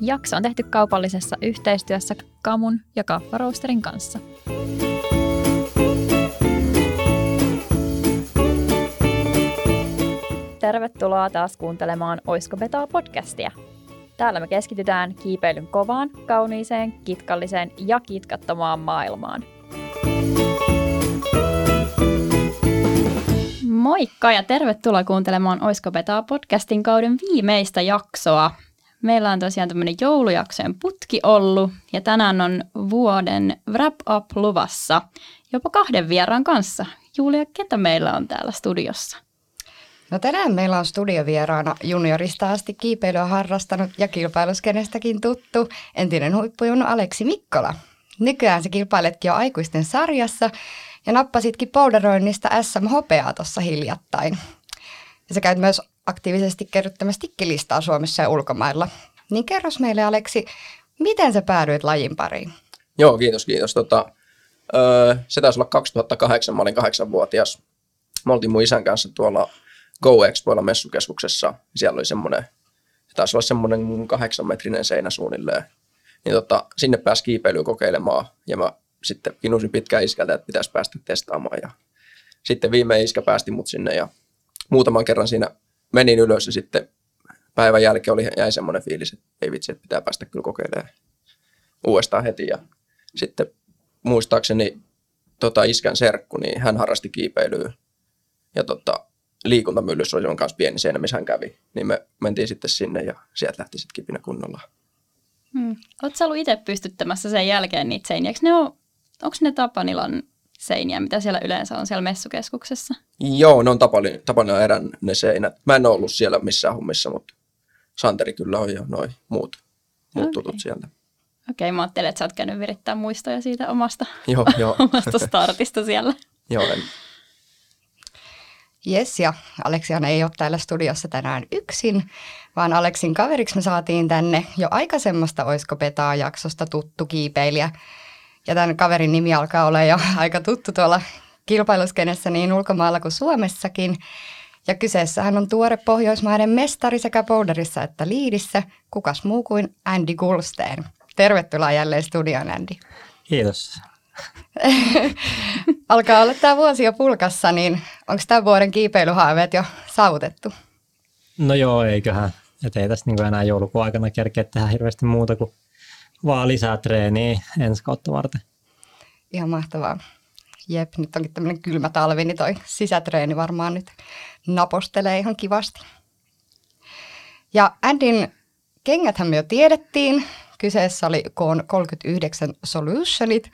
Jakso on tehty kaupallisessa yhteistyössä Kamun ja Kaffaroosterin kanssa. Tervetuloa taas kuuntelemaan Oisko Betaa podcastia. Täällä me keskitytään kiipeilyn kovaan, kauniiseen, kitkalliseen ja kitkattomaan maailmaan. Moikka ja tervetuloa kuuntelemaan Oisko Betaa podcastin kauden viimeistä jaksoa. Meillä on tosiaan tämmöinen joulujaksojen putki ollut ja tänään on vuoden wrap-up luvassa jopa kahden vieraan kanssa. Julia, ketä meillä on täällä studiossa? No tänään meillä on studiovieraana juniorista asti kiipeilyä harrastanut ja kilpailuskenestäkin tuttu entinen huippujunnu Aleksi Mikkola. Nykyään sä kilpailet jo aikuisten sarjassa ja nappasitkin polderoinnista SM Hopeaa tuossa hiljattain. Ja sä käyt myös aktiivisesti kerryttämässä tikkilistaa Suomessa ja ulkomailla. Niin kerros meille Aleksi, miten sä päädyit lajin pariin? Joo, kiitos, kiitos. Tota, öö, se taisi olla 2008, mä olin kahdeksanvuotias. Me oltiin mun isän kanssa tuolla Go Expoilla messukeskuksessa. Siellä oli semmoinen, se taisi olla semmoinen kahdeksan metrinen seinä suunnilleen. Niin tota, sinne pääsi kiipeilyä kokeilemaan ja mä sitten kinusin pitkään iskältä, että pitäisi päästä testaamaan. Ja sitten viime iskä päästi mut sinne ja muutaman kerran siinä menin ylös ja sitten päivän jälkeen oli, jäi semmoinen fiilis, että ei vitsi, että pitää päästä kyllä kokeilemaan uudestaan heti. Ja sitten muistaakseni tota iskän serkku, niin hän harrasti kiipeilyä. Ja tota, liikuntamyllyssä oli myös pieni seinä, missä hän kävi. Niin me mentiin sitten sinne ja sieltä lähti sitten kipinä kunnolla. Hmm. Oletko ollut itse pystyttämässä sen jälkeen niitä seiniä? Ne ole, onko ne Tapanilan seiniä, mitä siellä yleensä on siellä messukeskuksessa? Joo, ne on Tapani, Tapanilan erän ne seinät. Mä en ole ollut siellä missään hommissa, mutta Santeri kyllä on ja noin muut, muut okay. tutut sieltä. Okei, okay, mä ajattelin, että sä oot käynyt virittää muistoja siitä omasta, joo, joo. omasta startista siellä. joo, en, Jes, ja Aleksiana ei ole täällä studiossa tänään yksin, vaan Aleksin kaveriksi me saatiin tänne jo aikaisemmasta Oisko Petaa jaksosta tuttu kiipeilijä. Ja tämän kaverin nimi alkaa olla jo aika tuttu tuolla kilpailuskenessä niin ulkomailla kuin Suomessakin. Ja kyseessähän on tuore Pohjoismaiden mestari sekä boulderissa että liidissä, kukas muu kuin Andy Gulsteen. Tervetuloa jälleen studioon, Andy. Kiitos. Alkaa olla tämä vuosi jo pulkassa, niin onko tämän vuoden kiipeilyhaaveet jo saavutettu? No joo, eiköhän. Et ei tässä niinku enää joulukuun aikana kerkeä tehdä hirveästi muuta kuin vaan lisää treeniä ensi kautta varten. Ihan mahtavaa. Jep, nyt onkin tämmöinen kylmä talvi, niin toi sisätreeni varmaan nyt napostelee ihan kivasti. Ja Andin kengäthän me jo tiedettiin. Kyseessä oli K39 Solutionit.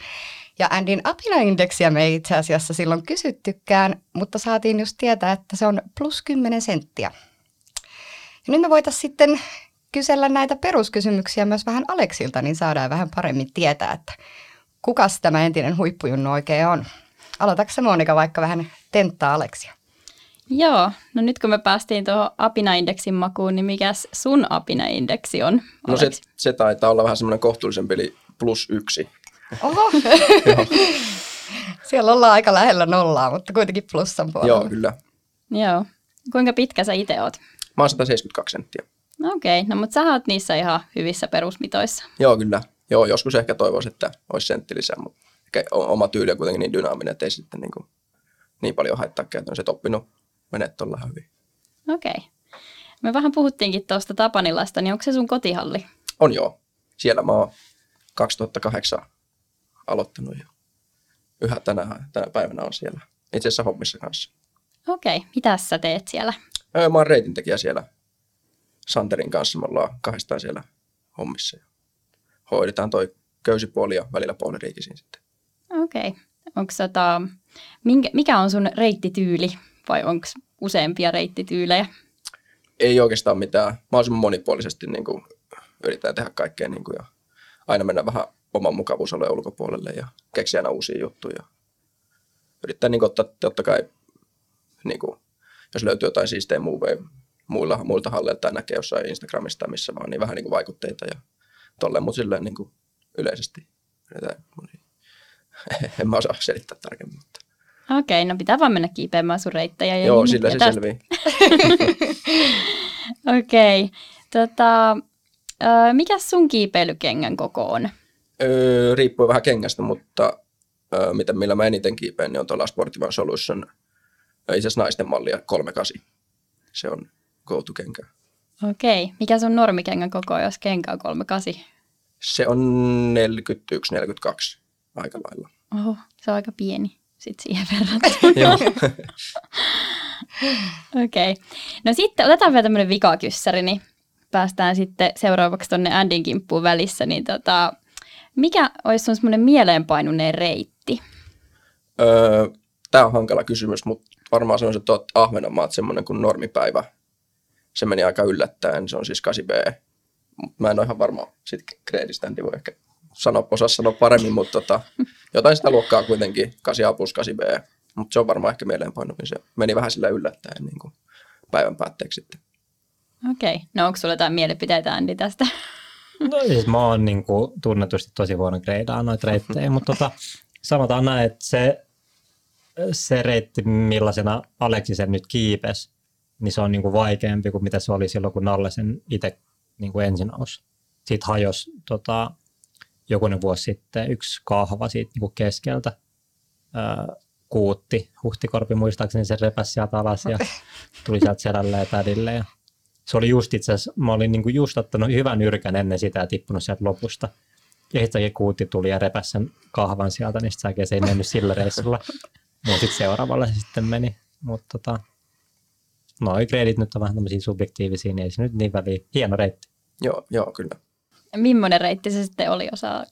Ja Andin apina-indeksiä me ei itse asiassa silloin kysyttykään, mutta saatiin just tietää, että se on plus 10 senttiä. Ja nyt me voitaisiin sitten kysellä näitä peruskysymyksiä myös vähän Aleksilta, niin saadaan vähän paremmin tietää, että kukas tämä entinen huippujunnu oikein on. Aloitatko Monika vaikka vähän tenttaa Aleksia? Joo, no nyt kun me päästiin tuohon apina-indeksin makuun, niin mikäs sun apina-indeksi on? No se, se taitaa olla vähän semmoinen kohtuullisempi, eli plus yksi. Oho, siellä ollaan aika lähellä nollaa, mutta kuitenkin plussan puolella. Joo, kyllä. Joo. Kuinka pitkä sä itse oot? Mä oon 172 senttiä. No okei, okay. no mutta sä oot niissä ihan hyvissä perusmitoissa. Joo, kyllä. Joo, joskus ehkä toivoisin, että olisi sentti lisää, mutta oma tyyli on kuitenkin niin dynaaminen, että ei sitten niin, kuin niin paljon haittaa käytännössä, että oppinut menee tuolla hyvin. Okei. Okay. Me vähän puhuttiinkin tuosta Tapanilasta, niin onko se sun kotihalli? On joo. Siellä mä oon 2008 aloittanut jo. Yhä tänä, tänä päivänä on siellä itse asiassa hommissa kanssa. Okei, okay. mitä sä teet siellä? Öö, mä oon reitintekijä siellä Santerin kanssa. Me ollaan kahdestaan siellä hommissa. Hoidetaan toi köysipuoli ja välillä puoliriikisin sitten. Okei. Okay. Onko tota, minkä, mikä on sun reittityyli vai onko useampia reittityylejä? Ei oikeastaan mitään. Mahdollisimman monipuolisesti niin kuin, yritetään tehdä kaikkea niin kuin, ja aina mennä vähän oman mukavuusalueen ulkopuolelle ja keksiä aina uusia juttuja. Yrittää niin kuin, ottaa totta kai, niin kuin, jos löytyy jotain siistejä muoveja muilla, muilta halleilta tai näkee jossain Instagramista missä vaan, niin vähän niin kuin vaikutteita ja tolleen, mutta silleen niin kuin yleisesti. en mä osaa selittää tarkemmin. Mutta. Okei, no pitää vaan mennä kiipeämään sun reittejä. Ja Joo, sillä se selvii. Okei. Tota, mikä sun kiipeilykengän koko on? Öö, riippuu vähän kengästä, mutta öö, mitä, millä mä eniten kiipeen, niin on tuolla Sportivan Solution itse asiassa naisten mallia 38. Se on go-to-kenkä. Okei. Mikä sun normikengän koko on, jos kenkä on 38? Se on 41-42 aika lailla. Oho, se on aika pieni sit siihen verrattuna. Okei. No sitten otetaan vielä tämmöinen vikakyssäri, niin päästään sitten seuraavaksi tonne Andin kimppuun välissä. Niin tota, mikä olisi sun semmoinen mieleenpainuneen reitti? öö, Tämä on hankala kysymys, mutta varmaan sanoisin, että Ahvenanmaat semmoinen kuin normipäivä. Se meni aika yllättäen, se on siis 8B. Mut mä en ole ihan varma siitä kreedistä, en voi ehkä sanoa, osaa sanoa paremmin, mutta tota, jotain sitä luokkaa kuitenkin, 8A plus 8B. Mutta se on varmaan ehkä mieleenpainuvin. Se meni vähän sillä yllättäen niin kuin päivän päätteeksi sitten. Okei. No onko sulla jotain mielipiteitä Andi tästä? No siis mä oon niin kuin, tunnetusti tosi huono greidaan noita reittejä, mutta tota, sanotaan näin, että se, se reitti, millaisena Aleksi sen nyt kiipes, niin se on niin kuin vaikeampi kuin mitä se oli silloin, kun Nalle sen itse niin kuin ensin nousi. Siitä hajosi tota, jokunen vuosi sitten yksi kahva siitä niin kuin keskeltä. Öö, kuutti, huhtikorpi muistaakseni sen repäsi sieltä alas ja tuli sieltä selälle ja tädille. Ja se oli just itse asiassa, mä olin niin kuin just ottanut hyvän yrkän ennen sitä ja tippunut sieltä lopusta. Ja sitten kuutti tuli ja repäsi sen kahvan sieltä, niin sitten se ei mennyt sillä reissulla. Mutta sitten seuraavalle se sitten meni. Mutta tota, noi kreidit nyt on vähän tämmöisiä subjektiivisia, niin ei se nyt niin väliä. Hieno reitti. Joo, joo kyllä. Millainen reitti se sitten oli? Osaa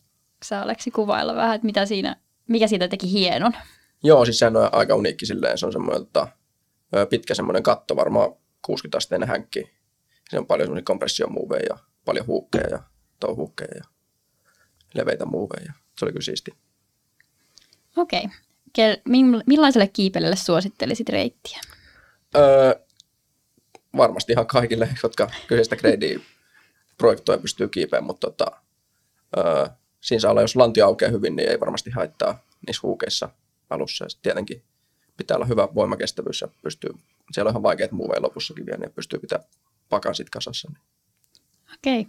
sä Aleksi kuvailla vähän, että mitä siinä, mikä siitä teki hienon? Joo, siis sehän on aika uniikki silleen. Se on semmoinen tota, pitkä semmoinen katto, varmaan 60-asteinen hänkki. Se on paljon semmoisia kompressiomuoveja ja paljon huukkeja ja touhuukkeja ja leveitä muoveja. Se oli kyllä siisti. Okei. Kel- mill- millaiselle kiipeilijälle suosittelisit reittiä? Öö, varmasti ihan kaikille, jotka kyseistä gradea projektoja pystyy kiipeämään, mutta tota, öö, siinä saa olla, jos lanti aukeaa hyvin, niin ei varmasti haittaa niissä huukeissa alussa. Ja tietenkin pitää olla hyvä voimakestävyys ja pystyy, siellä on ihan vaikeat muuveja lopussakin vielä, niin pystyy pitämään pakan sit kasassa. Niin. Okei.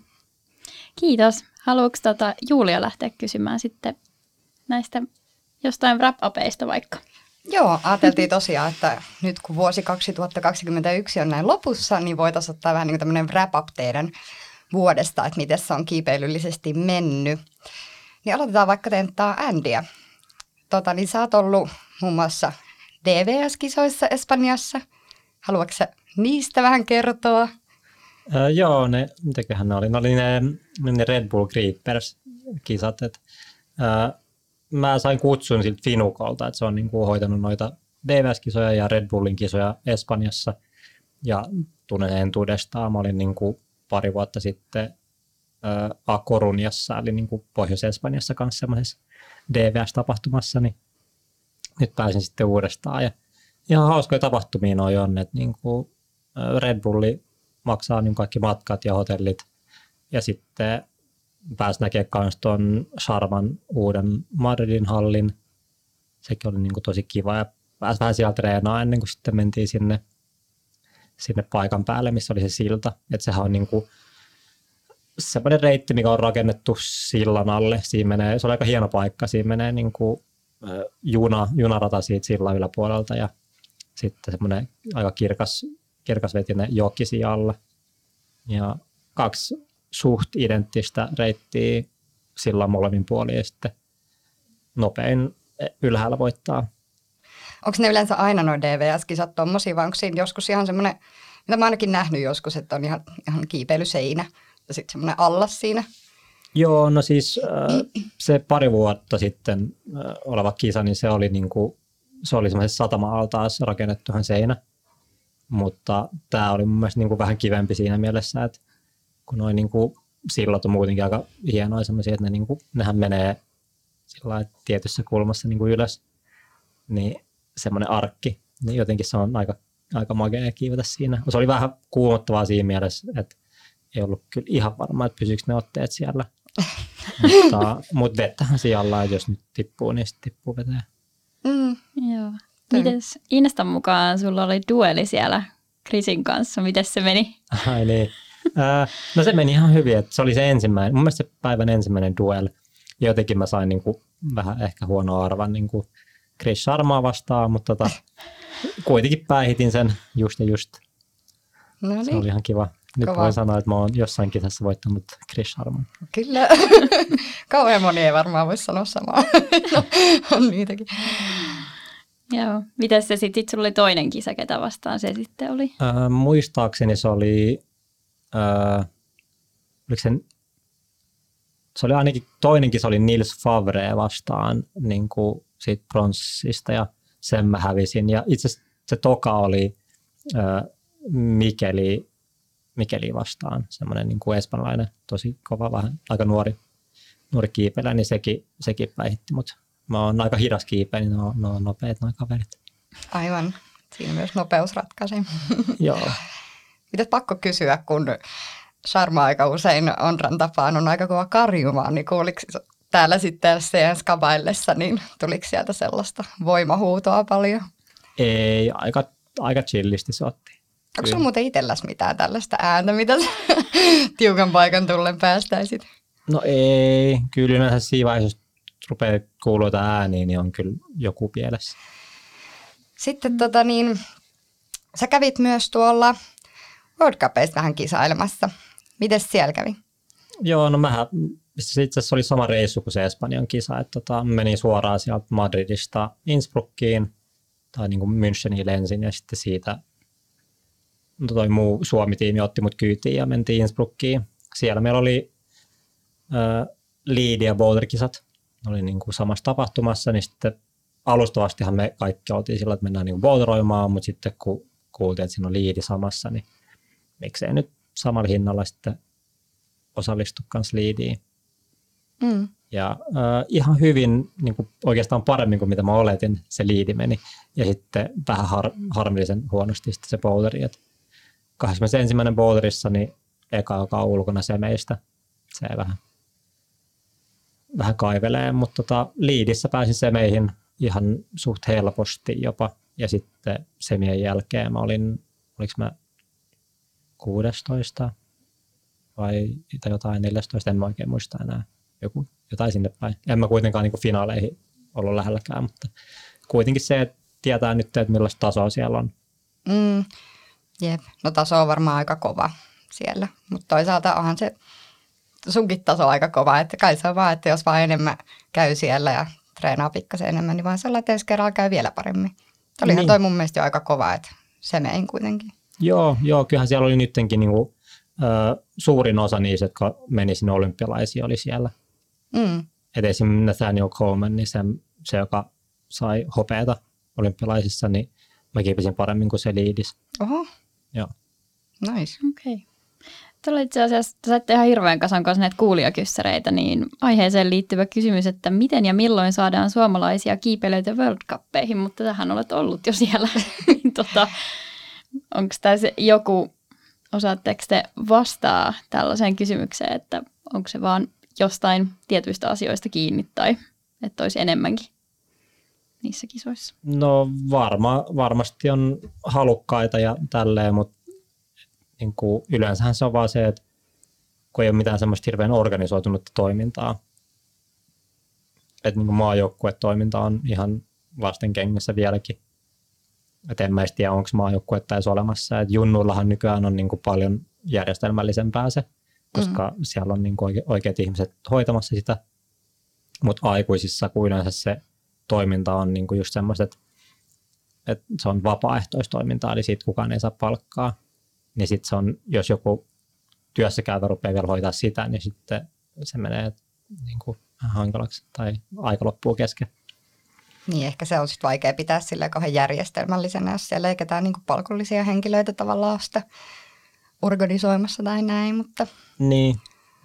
Kiitos. Haluatko tota Julia lähteä kysymään sitten näistä jostain wrap-upeista vaikka? Joo, ajateltiin tosiaan, että nyt kun vuosi 2021 on näin lopussa, niin voitaisiin ottaa vähän niin kuin tämmöinen wrap-up teidän vuodesta, että miten se on kiipeilyllisesti mennyt. Niin aloitetaan vaikka tentaa Andyä. Tota, niin sä oot ollut muun muassa DVS-kisoissa Espanjassa. Haluatko sä niistä vähän kertoa? Öö, joo, ne, mitäköhän ne oli? Ne oli ne, ne Red Bull Creepers-kisat. Et, mä sain kutsun siltä Finukolta, että se on niinku hoitanut noita DVS-kisoja ja Red Bullin kisoja Espanjassa. Ja tunnen entuudestaan. Mä olin niinku pari vuotta sitten A Coruniassa, eli niinku Pohjois-Espanjassa kanssa semmoisessa DVS-tapahtumassa, niin nyt pääsin sitten uudestaan. Ja ihan hauskoja tapahtumia noi on, että niinku Red Bulli maksaa niin kaikki matkat ja hotellit. Ja sitten pääsi näkemään myös tuon Sharman uuden Madridin hallin. Sekin oli niin kuin tosi kiva ja pääsi vähän siellä treenaa ennen kuin sitten mentiin sinne, sinne paikan päälle, missä oli se silta. Että sehän on niin kuin semmoinen reitti, mikä on rakennettu sillan alle. Siinä menee, se on aika hieno paikka. Siinä menee niin kuin juna, junarata siitä sillan yläpuolelta ja sitten semmoinen aika kirkas, kirkasvetinen joki siellä. Ja kaksi suht identtistä reittiä sillan molemmin puolin ja sitten nopein ylhäällä voittaa. Onko ne yleensä aina nuo DVS-kisat tommosia vai onko siinä joskus ihan semmoinen, mitä mä ainakin nähnyt joskus, että on ihan, ihan kiipeilyseinä ja sitten semmoinen allas siinä? Joo, no siis äh, se pari vuotta sitten äh, oleva kisa, niin se oli, niinku, se oli semmoisessa satama-altaassa rakennettuhan seinä, mutta tämä oli mun mielestä niinku vähän kivempi siinä mielessä, että kun noin niinku sillat on muutenkin aika hienoja semmoisia, että ne niinku, nehän menee sillä tietyssä kulmassa niinku ylös, niin semmoinen arkki, niin jotenkin se on aika, aika magea kiivetä siinä. Se oli vähän kuumottavaa siinä mielessä, että ei ollut kyllä ihan varma, että pysyykö ne otteet siellä. mutta, mutta vettähän siellä että jos nyt tippuu, niin sitten tippuu veteen. Mm. Joo. Mites Instan mukaan sulla oli dueli siellä Krisin kanssa, miten se meni? Ai niin. No se meni ihan hyvin, että se oli se ensimmäinen, mun mielestä se päivän ensimmäinen duel. Ja jotenkin mä sain niin kuin, vähän ehkä huono arvan niin kuin Chris Sharmaa vastaan, mutta tota, kuitenkin päihitin sen just ja just. No Se oli niin, ihan kiva. Nyt Kova. voin sanoa, että mä oon jossain kisassa voittanut Chris Sharman. kyllä. Kauhean moni ei varmaan voi sanoa samaa. no, on niitäkin. Joo. Miten se sitten, sit sulla oli toinen kisa, ketä vastaan se sitten oli? Ää, muistaakseni se oli, ää, oliko se, se oli ainakin toinenkin, se oli Nils Favre vastaan niin kuin siitä pronssista ja sen mä hävisin. Ja itse asiassa se toka oli ää, Mikeli, Mikeli vastaan, semmoinen niin kuin espanjalainen, tosi kova, vähän aika nuori, nuori kiipelä, niin sekin, sekin päihitti mut. Mä oon aika hidas kiipeä, niin ne on, ne on nopeat nuo kaverit. Aivan. Siinä myös nopeus ratkaisee. Joo. Mitäs pakko kysyä, kun Sharma aika usein Onran tapaan on aika kova karjumaan, niin kuuliko täällä sitten CN skabaillessa, niin tuliko sieltä sellaista voimahuutoa paljon? Ei, aika, aika chillisti se otti. Onko sulla muuten itselläs mitään tällaista ääntä, mitä tiukan paikan tullen päästäisit? No ei, kyllä yleensä siinä vaiheessa, jos rupeaa kuulua ääniä, niin on kyllä joku pielessä. Sitten tota niin, sä kävit myös tuolla World Cupissa vähän kisailemassa. Miten siellä kävi? Joo, no mähän, se itse asiassa oli sama reissu kuin se Espanjan kisa, että tota, menin suoraan sieltä Madridista Innsbruckiin, tai niin kuin Müncheniin lensin, ja sitten siitä no toi muu Suomi-tiimi otti mut kyytiin ja mentiin Innsbruckiin. Siellä meillä oli äh, lead- ja boulder-kisat, ne oli niin kuin samassa tapahtumassa, niin sitten alustavastihan me kaikki oltiin sillä, että mennään niin kuin mutta sitten kun kuultiin, että siinä on liidi samassa, niin miksei nyt samalla hinnalla sitten osallistu kanssa liidiin. Mm. Ja äh, ihan hyvin, niin kuin oikeastaan paremmin kuin mitä mä oletin, se liidi meni. Ja sitten vähän har, harmillisen huonosti sitten se boulderi. Et 21. boulderissa, niin eka, joka on ulkona se meistä, se vähän, vähän kaivelee, mutta tota, liidissä pääsin semeihin ihan suht helposti jopa. Ja sitten semien jälkeen mä olin, oliko mä 16 vai tai jotain 14, en mä oikein muista enää. Joku, jotain sinne päin. En mä kuitenkaan niin finaaleihin ollut lähelläkään, mutta kuitenkin se, että tietää nyt, että millaista tasoa siellä on. Mm. Jep. No taso on varmaan aika kova siellä, mutta toisaalta onhan se sunkin taso aika kova, että kai se on vaan, että jos vaan enemmän käy siellä ja treenaa pikkasen enemmän, niin vaan sellainen, että ensi kerralla käy vielä paremmin. Olihan Niin. toi mun mielestä jo aika kova, että se mein kuitenkin. Joo, joo, kyllähän siellä oli nyttenkin niin kuin, ö, suurin osa niistä, jotka meni sinne olympialaisiin, oli siellä. Mm. Et esimerkiksi Nathaniel Coleman, niin se, se, joka sai hopeata olympialaisissa, niin mä kiipesin paremmin kuin se liidis. Oho, Joo. nice. Okei. Okay. Tuolla itse asiassa saitte ihan hirveän kasan kanssa näitä kuulijakyssäreitä, niin aiheeseen liittyvä kysymys, että miten ja milloin saadaan suomalaisia kiipeilijöitä World Cuppeihin, mutta tähän olet ollut jo siellä. Niin tota, Onko tässä joku, osaatteko te vastaa tällaiseen kysymykseen, että onko se vaan jostain tietyistä asioista kiinni tai että olisi enemmänkin niissä kisoissa? No varma, varmasti on halukkaita ja tälleen, mutta niin kuin yleensähän se on vaan se, että kun ei ole mitään semmoista hirveän organisoitunutta toimintaa, että niin maajoukkuetoiminta on ihan lasten kengissä vieläkin. Et en mä tiedä, onko maajoukkuetta edes olemassa. Et junnuillahan nykyään on niin kuin paljon järjestelmällisempää se, koska mm. siellä on niin kuin oike- oikeat ihmiset hoitamassa sitä. Mutta aikuisissa, yleensä se toiminta on niin kuin just semmoista, että, että se on vapaaehtoistoimintaa, eli siitä kukaan ei saa palkkaa. Niin sitten se on, jos joku työssä käyvä rupeaa vielä hoitaa sitä, niin sitten se menee niin kuin hankalaksi tai aika loppuu kesken. Niin ehkä se on sitten vaikea pitää sillä kauhean järjestelmällisenä, jos siellä ei ketään niin palkollisia henkilöitä tavallaan sitä organisoimassa tai näin, mutta Niin,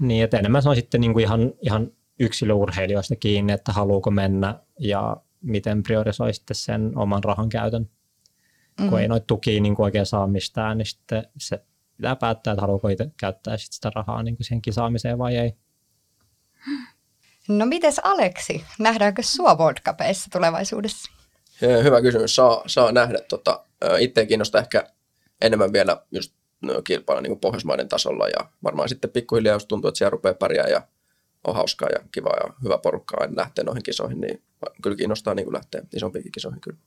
niin että enemmän se on sitten niin kuin ihan, ihan yksilöurheilijoista kiinni, että haluuko mennä ja miten priorisoi sitten sen oman rahan käytön. Mm. Kun ei noita tukia niin kuin oikein saa mistään, niin sitten se pitää päättää, että haluuko itse käyttää sitten sitä rahaa niin kuin siihen kisaamiseen vai ei. no mites Aleksi, nähdäänkö sua World Cupeissa tulevaisuudessa? Hyvä kysymys. Saa, saa nähdä. Tota, itse kiinnostaa ehkä enemmän vielä just no, kilpailla niin Pohjoismaiden tasolla ja varmaan sitten pikkuhiljaa, jos tuntuu, että siellä rupeaa pärjää ja on hauskaa ja kiva ja hyvä porukka aina lähteä noihin kisoihin, niin kyllä kiinnostaa niin kuin lähteä isompiin kisoihin kyllä.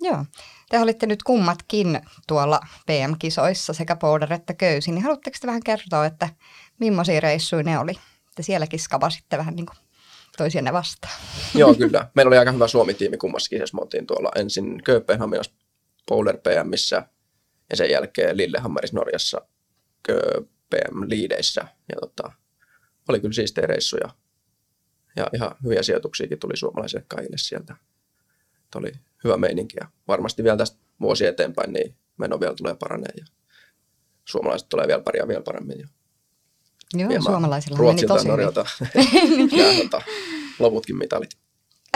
Joo. Te olitte nyt kummatkin tuolla PM-kisoissa, sekä Powder että Köysi, niin haluatteko te vähän kertoa, että millaisia reissuja ne oli? Te sielläkin skavasitte vähän niin kuin toisianne vastaan. Joo, kyllä. Meillä oli aika hyvä Suomi-tiimi kummassakin, jos me oltiin tuolla ensin Kööpenhaminassa Powder PMissä ja sen jälkeen Lillehammerissa Norjassa PM-liideissä. Ja tota, oli kyllä siistejä reissuja ja ihan hyviä sijoituksiakin tuli suomalaisille kaikille sieltä. Että oli hyvä meininki ja varmasti vielä tästä vuosi eteenpäin niin meno vielä tulee paranee ja suomalaiset tulee vielä paria vielä paremmin. Ja Joo, viemään suomalaisilla meni Ruotsilta tosi ja hyvin. Norjalta ja tota, loputkin mitalit.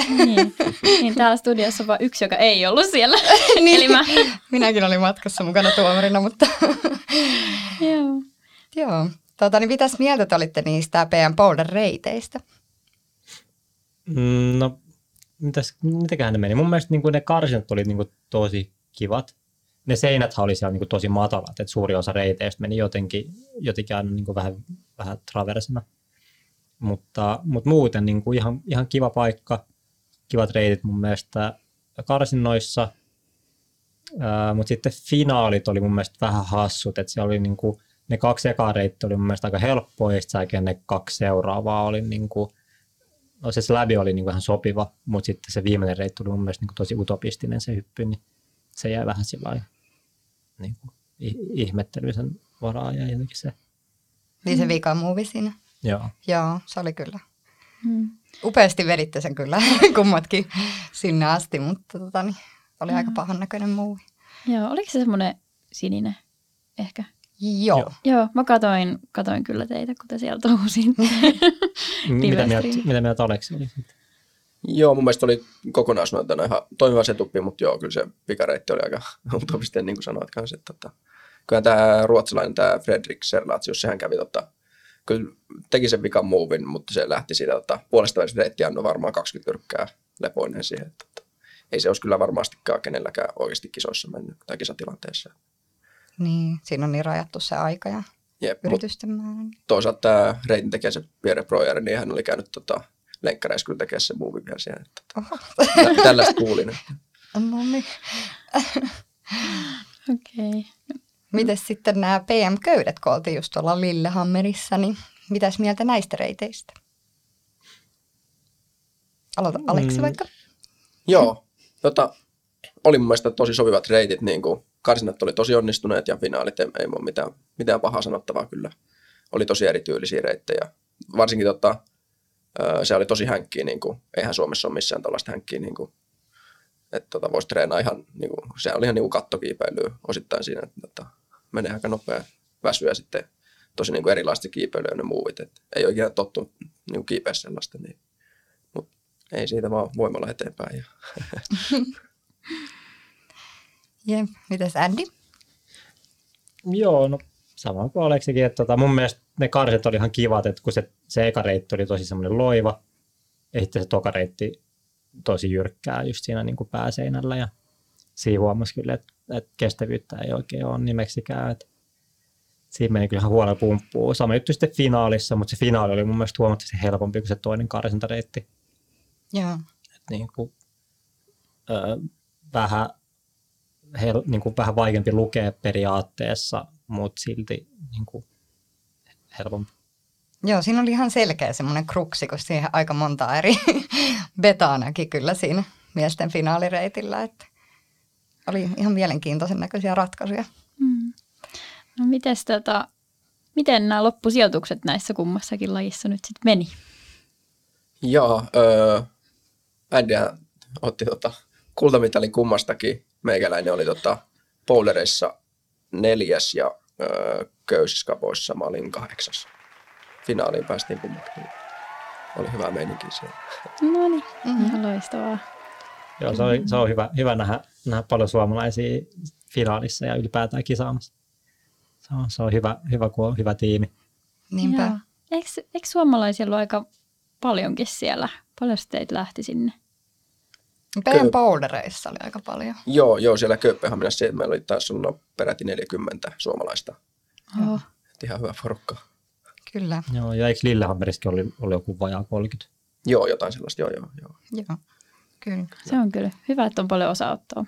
niin. niin täällä studiossa on vain yksi, joka ei ollut siellä. niin. Eli mä. Minäkin olin matkassa mukana tuomarina, mutta Joo. joo. Tota, niin mitäs mieltä te olitte niistä PM Boulder-reiteistä? Mm, No, mitäs, mitäköhän ne meni? Mun mielestä niin kuin ne karsinat oli niin kuin tosi kivat. Ne seinäthän oli siellä niin kuin tosi matalat, että suuri osa reiteistä meni jotenkin, jotenkin aina niin kuin vähän, vähän traversina. Mutta, mutta muuten niin kuin ihan, ihan kiva paikka, kivat reitit mun mielestä karsinnoissa. Ää, mutta sitten finaalit oli mun mielestä vähän hassut, että siellä oli niin kuin, ne kaksi ekaa reittiä oli mun mielestä aika helppoa, ja sitten ne kaksi seuraavaa oli niin kuin, no se läbi oli niin kuin ihan sopiva, mutta sitten se viimeinen reitti oli mun mielestä niin kuin tosi utopistinen se hyppy, niin se jäi vähän sillä lailla niin kuin ihmettelymisen varaa ja jotenkin se. Niin se vika muuvi siinä. Joo. Joo, se oli kyllä. Mm. Upeasti veditte sen kyllä kummatkin sinne asti, mutta tota, niin, oli aika pahan näköinen muuvi. Joo, oliko se semmoinen sininen ehkä? Joo. Joo. Mä katoin, katoin kyllä teitä, kun te siellä touhusitte. M- Mitä mieltä, mitä mieltä Aleksi oli sitten? Joo, mun mielestä oli kokonaisuutena ihan toimiva setuppi, mutta joo, kyllä se pikareitti oli aika utopistinen, niin kuin sanoit kanssa. Että, tota, kyllä tämä ruotsalainen, tämä Fredrik Serlatius, sehän kävi tota, kyllä teki sen vikan movin, mutta se lähti siitä tota, puolesta välistä reittiä annoi varmaan 20 yrkkää lepoinen siihen. Että, tota, ei se olisi kyllä varmastikaan kenelläkään oikeasti kisoissa mennyt tai kisatilanteessa. Niin, siinä on niin rajattu se aika ja Jep, yritysten määrä. toisaalta tämä reitin tekijä, se Pierre Broyer, niin hän oli käynyt tota, lenkkareissa kyllä tekemään se movie vielä siellä. Että, Oho. tä- tällaista kuulin. No niin. Okei. Okay. Mites sitten nämä PM-köydet, kun oltiin just tuolla Lillehammerissa, niin mitäs mieltä näistä reiteistä? Aloita Aleksi Mm. vaikka. Joo, tota, oli mun mielestä tosi sopivat reitit, niin kuin karsinat oli tosi onnistuneet ja finaalit ei, ei ole mitään, mitään pahaa sanottavaa kyllä. Oli tosi erityylisiä reittejä. Varsinkin tota, se oli tosi hänkkiä, niin kuin, eihän Suomessa ole missään tällaista hänkkiä, niin kuin, että tota, voisi treenaa ihan, niin kuin, se oli ihan niin kuin kattokiipeilyä osittain siinä, että tota, menee aika nopea väsy ja sitten tosi niin kuin erilaista kiipeilyä ne muuvit, että ei ole ikinä tottunut niin kiipeä sellaista, niin, mutta ei siitä vaan voimalla eteenpäin. Ja, Jep. Mitäs Andy? Joo, no sama kuin Aleksikin, että tota, mun mielestä ne karsit oli ihan kivat, että kun se, se eka reitti oli tosi semmoinen loiva, ja sitten se toka reitti tosi jyrkkää just siinä niin kuin pääseinällä, ja siinä huomasi kyllä, että, että kestävyyttä ei oikein ole nimeksikään, että siinä meni kyllä ihan huolella pumppuun. Sama juttu sitten finaalissa, mutta se finaali oli mun mielestä huomattavasti helpompi kuin se toinen karsintareitti. Joo. Et niin kuin, ö, vähän, hel, niin kuin vähän vaikeampi lukea periaatteessa, mutta silti niin kuin helpompi. Joo, siinä oli ihan selkeä semmoinen kruksi, kun siihen aika monta eri betaa näki kyllä siinä miesten finaalireitillä, että oli ihan mielenkiintoisen näköisiä ratkaisuja. Mm. No mites tota, miten nämä loppusijoitukset näissä kummassakin lajissa nyt sitten meni? Joo, öö, Andyhän otti tota, kultamitalin kummastakin. Meikäläinen oli tota, bowlereissa neljäs ja öö, köysiskapoissa mä olin kahdeksas. Finaaliin päästiin kummatkin. Oli hyvä meininki siellä. No niin, Mhm. ihan loistavaa. Joo, se, oli, se on hyvä, hyvä nähdä, nähdä paljon suomalaisia finaalissa ja ylipäätään kisaamassa. Se on, se on hyvä, hyvä, kun on hyvä tiimi. Niinpä. Joo. Eikö, eikö suomalaisia ollut aika paljonkin siellä? Paljon teitä lähti sinne? Kö- Bouldereissa oli aika paljon. Joo, joo, siellä Kööpenhaminassa meillä oli taas olla peräti 40 suomalaista. Oho. Et ihan hyvä porukka. Kyllä, Joo, ja eikö Lillehammerissakin oli, oli joku vajaa 30? Joo, jotain sellaista, joo, joo, joo. joo. Kyllä. Se on kyllä hyvä, että on paljon osaottoa.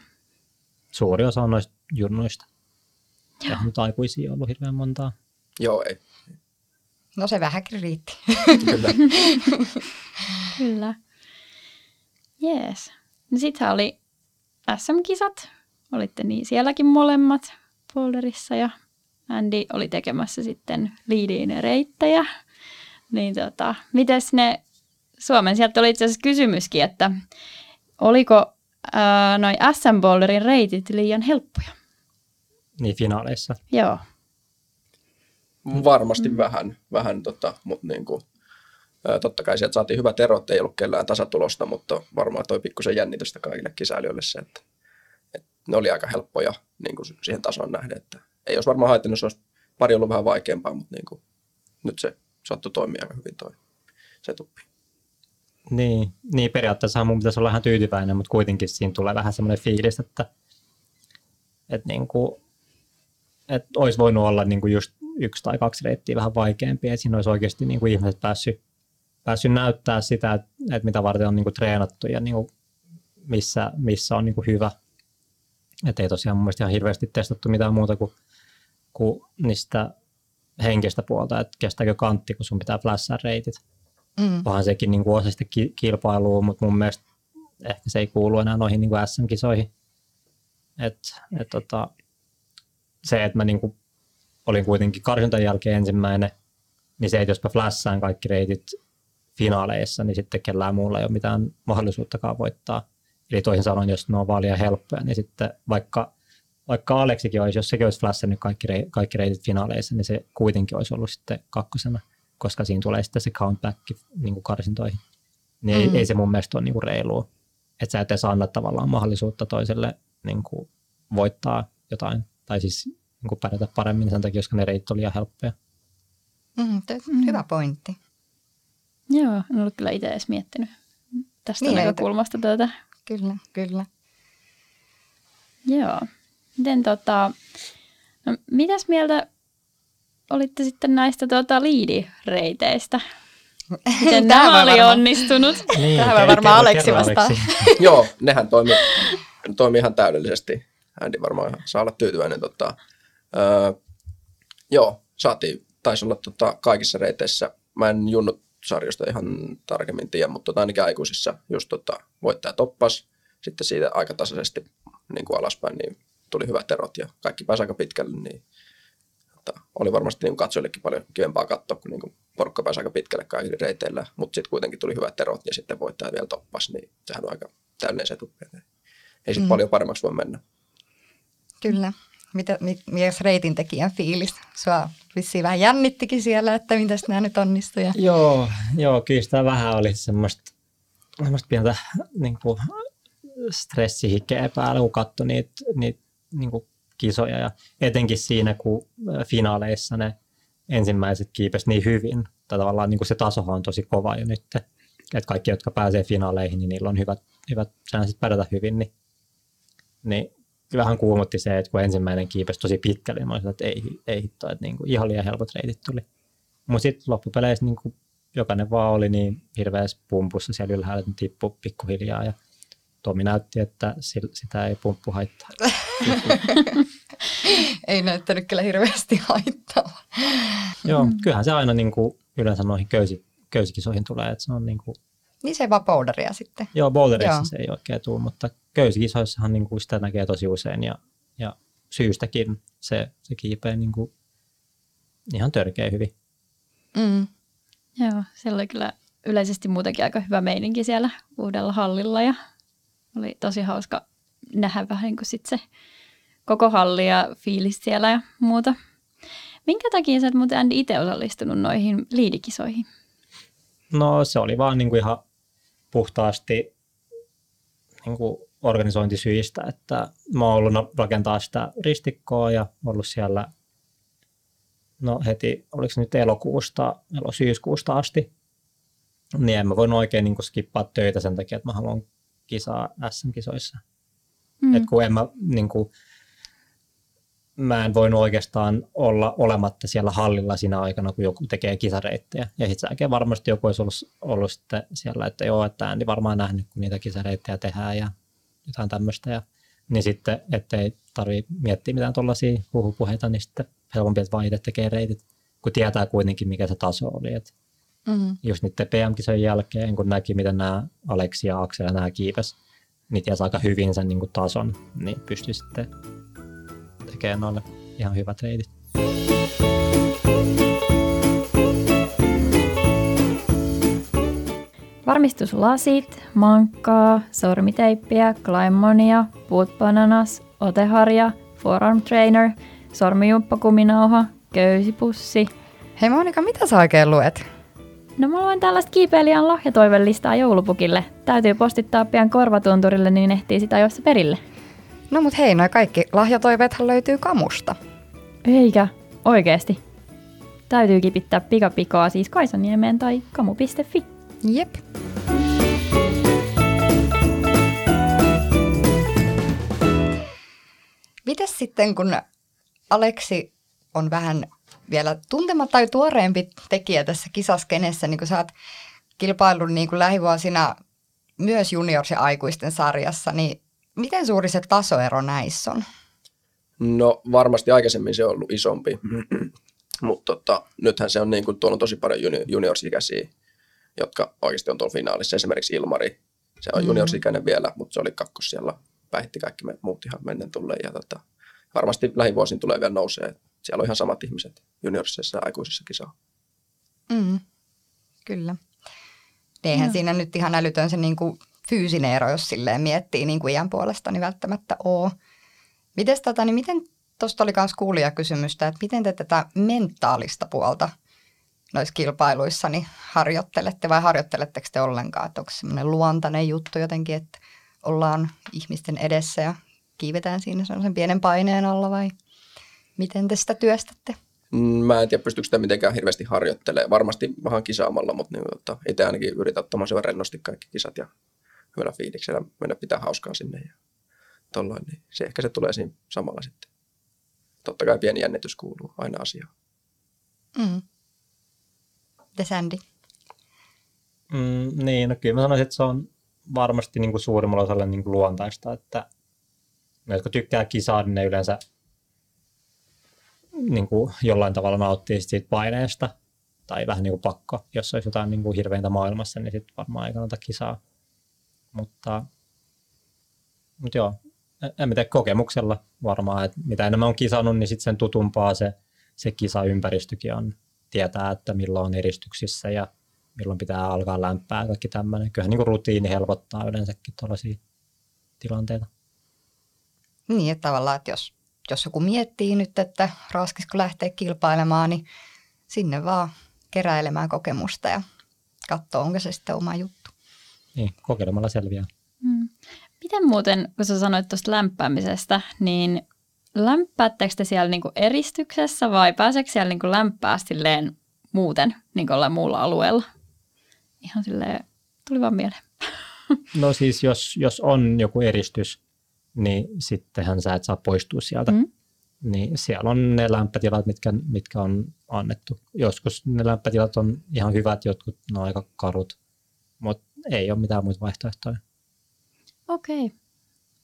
Suuri osa on noista junnuista. Ja nyt aikuisia on ollut hirveän montaa. Joo, ei, No se vähänkin riitti. kyllä. Kyllä. Jees. No sittenhän oli SM-kisat. Olitte niin sielläkin molemmat Boulderissa ja Andy oli tekemässä sitten liidiin reittejä. Niin tota, mites ne Suomen, sieltä oli itse asiassa kysymyskin, että oliko ää, noi SM Boulderin reitit liian helppoja? Niin finaaleissa. Joo. Varmasti vähän, vähän tota, mutta niin kuin, ää, totta kai sieltä saatiin hyvät erot, ei ollut kellään tasatulosta, mutta varmaan toi pikkusen jännitystä kaikille kisäilijöille se, että, että ne oli aika helppoja niin kuin siihen tasoon nähden, että ei olisi varmaan haittanut, jos olisi pari ollut vähän vaikeampaa, mutta niin kuin, nyt se sattui toimia aika hyvin toi se tuppi. Niin, niin periaatteessa mun pitäisi olla ihan tyytyväinen, mutta kuitenkin siinä tulee vähän semmoinen fiilis, että, että, niin kuin, että olisi voinut olla niin kuin just yksi tai kaksi reittiä vähän vaikeampia, että siinä olisi oikeasti niin kuin ihmiset päässyt, päässyt näyttää sitä, että, että mitä varten on niin kuin treenattu ja niin kuin missä, missä on niin kuin hyvä. Että ei tosiaan mun mielestä ihan hirveästi testattu mitään muuta kuin, kuin niistä henkistä puolta, että kestääkö kantti, kun sun pitää flashaa reitit Mm. onhan sekin niin kuin osa sitä ki- kilpailua, mutta mun mielestä ehkä se ei kuulu enää noihin niin kuin SM-kisoihin. Et, et tota, se, että mä niin kuin olin kuitenkin karsintan jälkeen ensimmäinen, niin se, että jos mä flassaan kaikki reitit finaaleissa, niin sitten kellään muulla ei ole mitään mahdollisuuttakaan voittaa. Eli toisin sanoen, jos ne on vaan liian helppoja, niin sitten vaikka, vaikka Aleksikin olisi, jos sekin olisi flassannut kaikki, rei, kaikki reitit finaaleissa, niin se kuitenkin olisi ollut sitten kakkosena koska siinä tulee sitten se countback niin kuin karsintoihin. Niin ei, Mm. ei se mun mielestä ole niin kuin reilua. Että sä et edes anna tavallaan mahdollisuutta toiselle niin kuin voittaa jotain, tai siis niin kuin pärjätä paremmin sen takia, koska ne reitit oli liian helppoja. Mm, te- hyvä pointti. Joo, en ollut kyllä itse edes miettinyt tästä Niin, ei näkökulmasta tätä. Kyllä, kyllä. Joo. Miten tota, no, mitäs mieltä olitte sitten näistä tota, liidireiteistä? Miten Tämä nämä oli varmaan- onnistunut? Niin, Tähän kerro- varmaan kerro- Aleksi vastaa. Joo, nehän toimi, toimi ihan täydellisesti. Andy varmaan saa olla tyytyväinen. Tota, öö, joo, saatiin, taisi olla tota, kaikissa reiteissä. Mä en junnut sarjosta ihan tarkemmin tiedä, mutta tota, ainakin aikuisissa just tota, voittaja toppas. Sitten siitä aika tasaisesti niin kuin alaspäin, niin tuli hyvät erot ja kaikki pääsi aika pitkälle, niin tota, oli varmasti niin katsojillekin paljon kivempaa katsoa, kun niin kuin porukka pääsi aika pitkälle kaikilla reiteillä, mutta sitten kuitenkin tuli hyvät erot ja sitten voittaja vielä toppas, niin sehän on aika täydellinen se tuppi. Ei sitten Mm. paljon paremmaksi voi mennä. Kyllä. Mitä, mi, mikäs reitin tekijän fiilis? Sua vissiin vähän jännittikin siellä, että mitäs nämä nyt onnistuu. Ja... Joo, joo, kyllä sitä vähän oli semmoista, semmoista pientä niin kuin, stressihikeä päällä, kun katsoi niitä, niitä niin kuin, kisoja. Ja etenkin siinä, kun finaaleissa ne ensimmäiset kiipesi niin hyvin. Tai tavallaan niin kuin se tasohan on tosi kova jo nyt. Että kaikki, jotka pääsee finaaleihin, niin niillä on hyvät, hyvät chanssit pärjätä hyvin. Niin, niin kyllähän kuumotti se, että kun ensimmäinen kiipesi tosi pitkälle, niin mä olisin, että ei, ei hitto, että niin kuin ihan liian helpot reitit tuli. Mutta sitten loppupeleissä niin kuin jokainen vaan oli niin hirveässä pumpussa siellä ylhäällä, että tippui pikkuhiljaa. Ja Tomi näytti, että sitä ei pumppu haittaa. Ei näyttänyt kyllä hirveästi haittaa. Joo, kyllähän se aina niin kuin yleensä noihin köysi, köysikisoihin tulee, että se on niin kuin, Niin se vaan powderia sitten. joo, boulderissa Joo. se ei oikein tule, mutta köysikisoissahan niin kuin sitä näkee tosi usein ja, ja syystäkin se, se kiipee niin kuin ihan törkeä hyvin. Mm. Joo, siellä oli kyllä yleisesti muutenkin aika hyvä meininki siellä uudella hallilla ja oli tosi hauska nähdä vähän niin kuin sit se koko halli ja fiilis siellä ja muuta. Minkä takia sä et muuten itse osallistunut noihin liidikisoihin? No se oli vaan niin kuin ihan puhtaasti niin kuin organisointisyistä, että mä oon ollut rakentaa sitä ristikkoa ja ollut siellä no heti, oliko nyt elokuusta, elo syyskuusta asti, niin en mä voinut oikein niin skippaa töitä sen takia, että mä haluan kisaa SM-kisoissa. Mm. Et kun en mä, niin kuin, mä en voinut oikeastaan olla olematta siellä hallilla siinä aikana, kun joku tekee kisareittejä. Ja sitten varmasti joku olisi ollut, ollut sitten siellä, että joo, että Andy varmaan nähnyt, kun niitä kisareittejä tehdään ja jotain tämmöistä. Ja, niin sitten, ettei tarvi miettiä mitään tuollaisia huhupuheita, niin sitten helpompi, että vaan itse tekee reitit, kun tietää kuitenkin, mikä se taso oli. Et Mm. just niiden PM-kisojen jälkeen, kun näki, miten nämä Aleksi ja Aksel nämä kiipes, niin tiesi aika hyvin sen niin kuin tason, niin pystyi sitten tekemään noille ihan hyvät reitit. Varmistuslasit, mankkaa, sormiteippiä, Climonia, Boot Bananas, oteharja, forearm trainer, sormijumppakuminauha, köysipussi. Hei Monika, mitä sä oikein luet? No mä luen tällaista kiipeilijän lahjatoivelistaa joulupukille. Täytyy postittaa pian korvatunturille, niin ehtii sitä ajoissa perille. No mut hei, noi kaikki lahjatoiveethan löytyy kamusta. Eikä, oikeesti. Täytyy kipittää pikapikoa siis Kaisaniemeen tai kamu.fi. Jep. Mites sitten, kun Aleksi on vähän vielä tuntematta tai tuoreempi tekijä tässä kisaskenessä, niin kun sä oot kilpaillut niin kuin lähivuosina myös juniors- ja aikuisten sarjassa, niin miten suuri se tasoero näissä on? No varmasti aikaisemmin se on ollut isompi, mutta tota, nythän se on niin kuin, tuolla on tosi paljon juni- juniorsikäisiä, jotka oikeasti on tuolla finaalissa. Esimerkiksi Ilmari, se on Mm. juniorsikäinen vielä, mutta se oli kakkos siellä, päihitti kaikki muut ihan mennen tulleen. Ja tota, varmasti lähivuosin tulee vielä nousee. Siellä on ihan samat ihmiset juniorisissa ja aikuisissa kisaa. Mm, kyllä. Eihän Joo. siinä nyt ihan älytön se niin kuin fyysinen ero, jos silleen miettii niin kuin iän puolesta, niin välttämättä oo. Mites tota, niin miten, tuosta oli myös kuulijakysymystä, että miten te tätä mentaalista puolta noissa kilpailuissa niin harjoittelette vai harjoitteletteko te ollenkaan? Että onko se semmoinen luontainen juttu jotenkin, että ollaan ihmisten edessä ja kiivetään siinä sellaisen pienen paineen alla vai miten te sitä työstätte? Mä en tiedä, pystyykö sitä mitenkään hirveästi harjoittelemaan. Varmasti vähän kisaamalla, mutta niin, tota, itse ainakin yritän ottamaan sen rennosti kaikki kisat ja hyvällä fiiliksellä mennä pitää hauskaa sinne. Ja tolloin, niin se ehkä se tulee siinä samalla sitten. Totta kai pieni jännitys kuuluu aina asiaan. Mm. Mites Sandy? Mm, niin, no kyllä mä sanoisin, että se on varmasti niin kuin suurimmalla osalla niin kuin luontaista, että ne, jotka tykkää kisaa, niin ne yleensä niin kuin jollain tavalla nauttii siitä paineesta tai vähän niin kuin pakko. Jos olisi jotain niin kuin hirveintä maailmassa, niin sitten varmaan ei kannata kisaa. Mutta, mutta joo, en- mä tiedä kokemuksella varmaan, että mitä enemmän on kisannut, niin sitten sen tutumpaa se, se kisaympäristökin on. Tietää, että milloin on eristyksissä ja milloin pitää alkaa lämpää kaikki tämmöinen. Kyllähän niin kuin rutiini helpottaa yleensäkin tuollaisia tilanteita. Niin, että tavallaan, että jos, jos joku miettii nyt, että raskisko lähteä kilpailemaan, niin sinne vaan keräilemään kokemusta ja katsoa, onko se sitten oma juttu. Niin, kokeilemalla selviää. Mm. Miten muuten, kun sä sanoit tuosta lämpäämisestä, niin lämpäättekö te siellä niinku eristyksessä vai pääseekö siellä niinku lämpää silleen muuten, niin kuin ollaan muulla alueella? Ihan silleen, tuli vaan mieleen. No siis jos, jos on joku eristys, niin sittenhän sä et saa poistua sieltä. Mm. Niin siellä on ne lämpötilat, mitkä, mitkä on annettu. Joskus ne lämpötilat on ihan hyvät, jotkut ne on aika karut, mutta ei ole mitään muita vaihtoehtoja. Okei.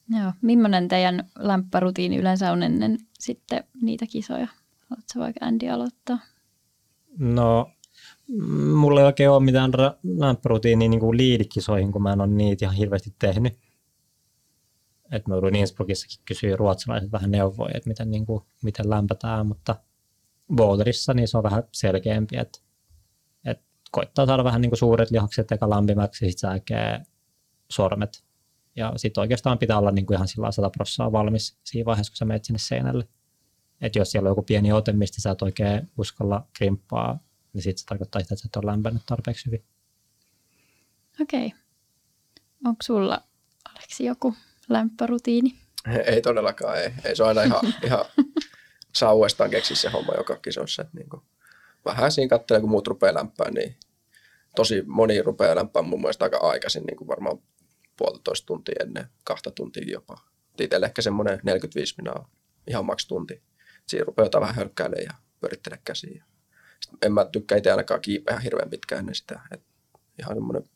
Joo. Millainen teidän lämpärutiini yleensä on ennen sitten niitä kisoja? Haluatko vaikka Andy aloittaa? No, mulla ei oikein ole mitään ra- lämpörutiinia niin kuin liidikisoihin, kun mä en ole niitä ihan hirveästi tehnyt. Et mä joudun Innsbruckissakin kysyä ruotsalaiset vähän neuvoja, että miten, niin kuin, miten lämpätään, mutta boulderissa niin se on vähän selkeämpi, että, että koittaa saada vähän niin kuin suuret lihakset eka lämpimäksi sitten sääkee sormet. Ja sitten oikeastaan pitää olla niin kuin ihan sillä 100 prossaa valmis siinä vaiheessa, kun sä menet sinne seinälle. Että jos siellä on joku pieni ote, mistä sä et oikein uskalla krimppaa, niin sitten se tarkoittaa sitä, että sä et ole lämpennyt tarpeeksi hyvin. Okei. Onko sulla, Aleksi, joku lämpärutiini? Ei todellakaan, ei. ei se on aina ihan, ihan saa uudestaan keksiä se homma joka kisoissa. Että niin kuin, vähän siinä katselee, kun muut rupeaa lämpää, niin tosi moni rupeaa lämpää mun mielestä aika aikaisin, niin kuin varmaan puolitoista tuntia ennen, kahta tuntia jopa. Itselle ehkä semmoinen 45 minuuttia, ihan maks tunti. Siinä rupeaa vähän hölkkäilemään ja pyörittelee käsiä. Sitten en mä tykkää itse ainakaan kiipeä hirveän pitkään ennen sitä. Et ihan semmoinen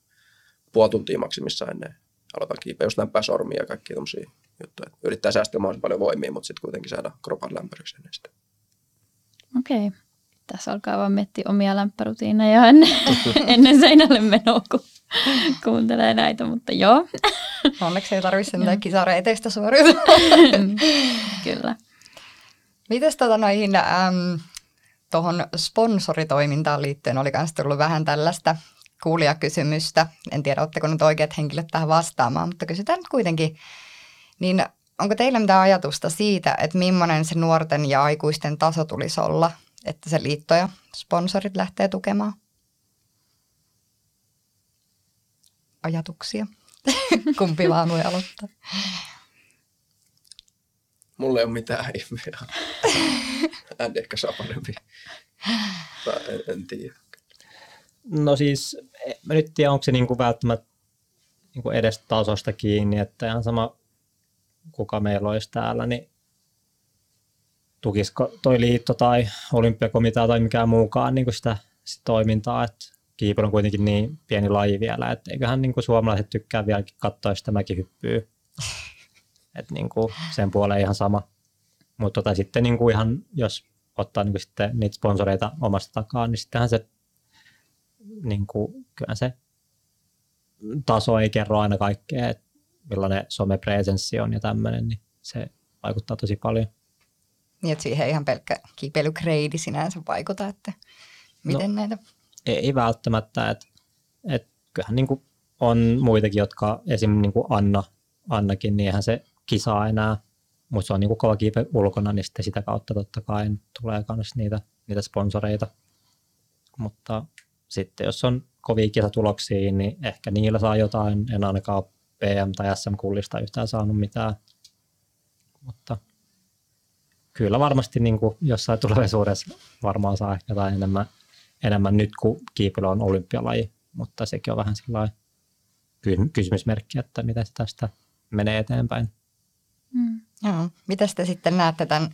puoli tuntia maksimissa ennen aloitan kiipeä, jos lämpää sormia ja kaikkia tämmöisiä juttuja. Yrittää säästää mahdollisimman paljon voimia, mutta sitten kuitenkin saada kropan lämpöryksi ennen sitä. Okei. Okay. Tässä alkaa vaan miettiä omia lämpärutiineja ennen, ennen seinälle menoa, kun kuuntelee näitä, mutta joo. Onneksi ei tarvitse sentään kisareiteistä suoriutua. Kyllä. Mites tota noihin, äm, tuohon sponsoritoimintaan liittyen oli myös tullut vähän tällaista kuulijakysymystä. En tiedä, oletteko nyt oikeat henkilöt tähän vastaamaan, mutta kysytään nyt kuitenkin. Niin onko teillä mitään ajatusta siitä, että millainen se nuorten ja aikuisten taso tulisi olla, että se liitto ja sponsorit lähtee tukemaan? Ajatuksia? Kumpi vaan voi aloittaa? Mulla ei ole mitään ihmeä. Andy ehkä saa parempi. En, en tiedä. No siis, mä nyt tiedä, onko se niinku välttämättä niinku edes tasosta kiinni, että ihan sama kuka meillä olisi täällä, niin tukisiko toi liitto tai olympiakomitea tai mikään muukaan niin sitä, sitä toimintaa, että kiipeily on kuitenkin niin pieni laji vielä, että eiköhän niin kuin suomalaiset tykkää vieläkin katsoa sitä mäkihyppyä. että niin kuin sen puoleen ihan sama. Mutta tota, sitten niin kuin ihan, jos ottaa niin kuin sitten niitä sponsoreita omasta takaa, niin sittenhän se, niin kuin, kyllä se taso ei kerro aina kaikkea, että millainen somepresenssi on ja tämmöinen, niin se vaikuttaa tosi paljon. Niin, että siihen ihan pelkkä kiipeilykreidi sinänsä vaikuta, että miten no, näitä... Ei välttämättä, että, että kyllähän niin kuin on muitakin, jotka esim. Niin kuin Anna, Annakin, niin eihän se kisaa enää, mutta se on niin kuin kova kiipe ulkona, niin sitten sitä kautta totta kai tulee myös niitä, niitä sponsoreita. Mutta sitten jos on kovia kisatuloksia, niin ehkä niillä saa jotain, en ainakaan PM- tai SM-kullista yhtään saanut mitään. Mutta kyllä varmasti niin kuin jossain tulevaisuudessa varmaan saa ehkä jotain enemmän, enemmän nyt, kun kiipeily on olympialaji, mutta sekin on vähän sellainen kysymysmerkki, että miten se tästä menee eteenpäin. Mm. Joo. Miten te sitten näette tämän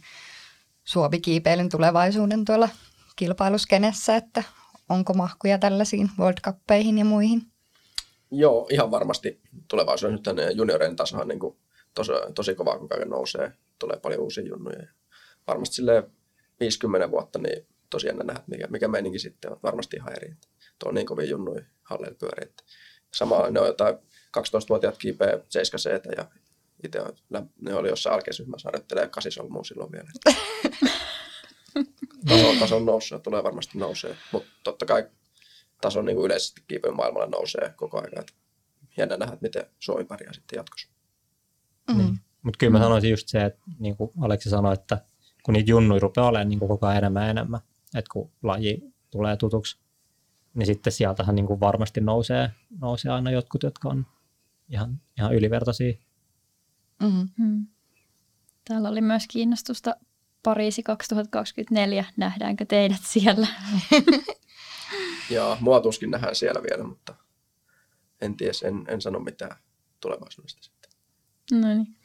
Suomi-kiipeilyn tulevaisuuden tuolla kilpailuskenessä, että onko mahkuja tällaisiin World Cupeihin ja muihin? Joo, ihan varmasti tulevaisuudessa nyt junioreiden tasohan niin kuin tosi, tosi kovaa, kun kaiken nousee. Tulee paljon uusia junnuja. Varmasti sille 50 vuotta, niin tosi jännä nähdä, mikä, mikä meininki sitten on. Varmasti ihan eri. Tuo on niin kovin junnuja halleilla pyörii. Sama, ne on jotain 12-vuotiaat kiipeä 7 c ja itse ne oli jossain alkeisryhmässä harjoittelee kasisolmua silloin vielä. taso, taso on noussut ja tulee varmasti nousee, mutta totta kai taso niin kuin yleisesti kiipeilyn maailmalla nousee koko ajan. Että jännä nähdä, että miten Suomi pärjää sitten jatkossa. Mm-hmm. Niin. Mutta kyllä mä sanoisin just se, että niin kuin Aleksi sanoi, että kun niitä junnuja rupeaa olemaan niin kuin koko ajan enemmän ja enemmän, että kun laji tulee tutuksi, niin sitten sieltähän niin kuin varmasti nousee, nousee aina jotkut, jotka on ihan, ihan ylivertaisia. Mm-hmm. Mm. Täällä oli myös kiinnostusta Pariisi 2024. Nähdäänkö teidät siellä? Joo, mua tuskin nähdään siellä vielä, mutta en tiedä, en, en sano mitään tulevaisuudesta sitten. No niin.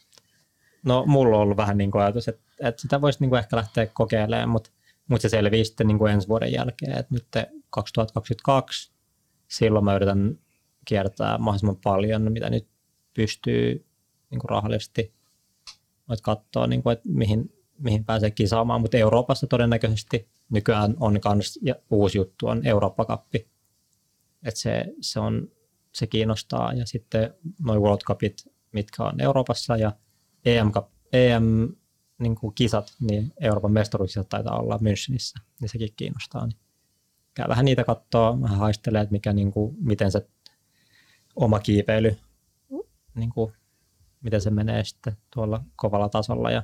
No mulla on ollut vähän niin kuin ajatus, että, että sitä voisi niin kuin ehkä lähteä kokeilemaan, mutta, mutta se selvii sitten niin kuin ensi vuoden jälkeen, että nyt 2022, silloin mä yritän kiertää mahdollisimman paljon, mitä nyt pystyy niin kuin rahallisesti, että katsoa, niin kuin, että mihin, mihin pääsee kisaamaan, mutta Euroopassa todennäköisesti nykyään on myös uusi juttu, on Eurooppa-kappi. Se, se, on, se kiinnostaa ja sitten noin World Cupit, mitkä on Euroopassa ja EM, EM niin kuin kisat, niin Euroopan mestaruuksia taitaa olla Münchenissä, niin sekin kiinnostaa. Niin käy vähän niitä katsoa, vähän haistelee, että mikä, niin kuin, miten se oma kiipeily, niin kuin, miten se menee sitten tuolla kovalla tasolla ja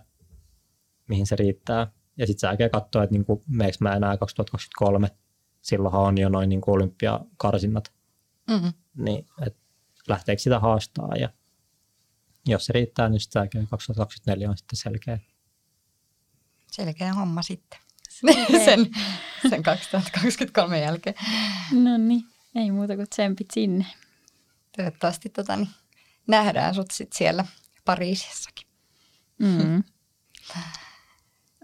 mihin se riittää. Ja sitten sen jälkeen katsoa, että niinku, meikö mä enää 2023, silloinhan on jo noin niinku olympiakarsinnat, mm-hmm. niin et lähteekö sitä haastaa ja jos se riittää, niin sitten 2024 on sitten selkeä. Selkeä homma sitten. sen, sen 2023 jälkeen. No niin, ei muuta kuin tsempit sinne. Toivottavasti tota, niin, nähdään sut sit siellä Pariisissakin. Mm.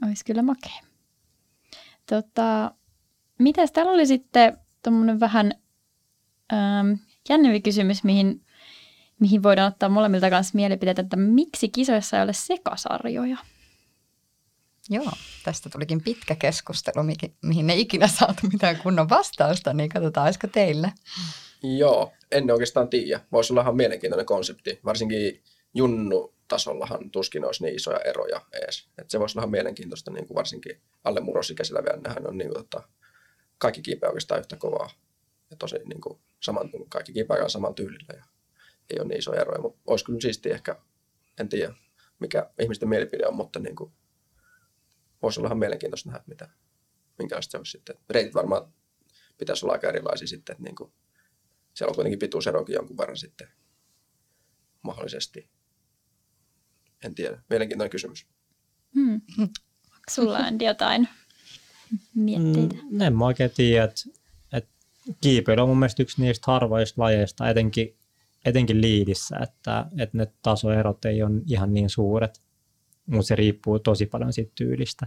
Olisi kyllä makea. Tota, mitäs täällä oli sitten tuommoinen vähän ähm, jännempi kysymys, mihin, mihin voidaan ottaa molemmilta kanssa mielipiteitä, että miksi kisoissa ei ole sekasarjoja? Joo, tästä tulikin pitkä keskustelu, mihin, ei ikinä saatu mitään kunnon vastausta, niin katsotaan, olisiko teillä. Joo, en oikeastaan tiedä. Voisi olla ihan mielenkiintoinen konsepti. Varsinkin Junnu-tasollahan tuskin olisi niin isoja eroja edes. Et se voisi olla mielenkiintoista, niin kuin varsinkin alle murrosikäisillä vielä nähdään on niin kuin, tota, kaikki kiipeä oikeastaan yhtä kovaa. Ja tosi niin kuin, saman, kaikki kiipeä saman tyylillä ja ei ole niin isoja eroja, mutta olisi kyllä siistiä ehkä, en tiedä mikä ihmisten mielipide on, mutta niin kuin, voisi olla ihan mielenkiintoista nähdä, mitä, minkälaista se olisi sitten. Reitit varmaan pitäisi olla aika erilaisia sitten, että niin kuin, siellä on kuitenkin pituuserokin jonkun verran sitten mahdollisesti. En tiedä. Mielenkiintoinen kysymys. Hmm. Onko sulla Andy jotain mietteitä? Mm, en mä oikein tiedä, että, että kiipeily on mun mielestä yksi niistä harvoista lajeista, etenkin, etenkin liidissä, että, että ne tasoerot ei ole ihan niin suuret, mutta se riippuu tosi paljon siitä tyylistä.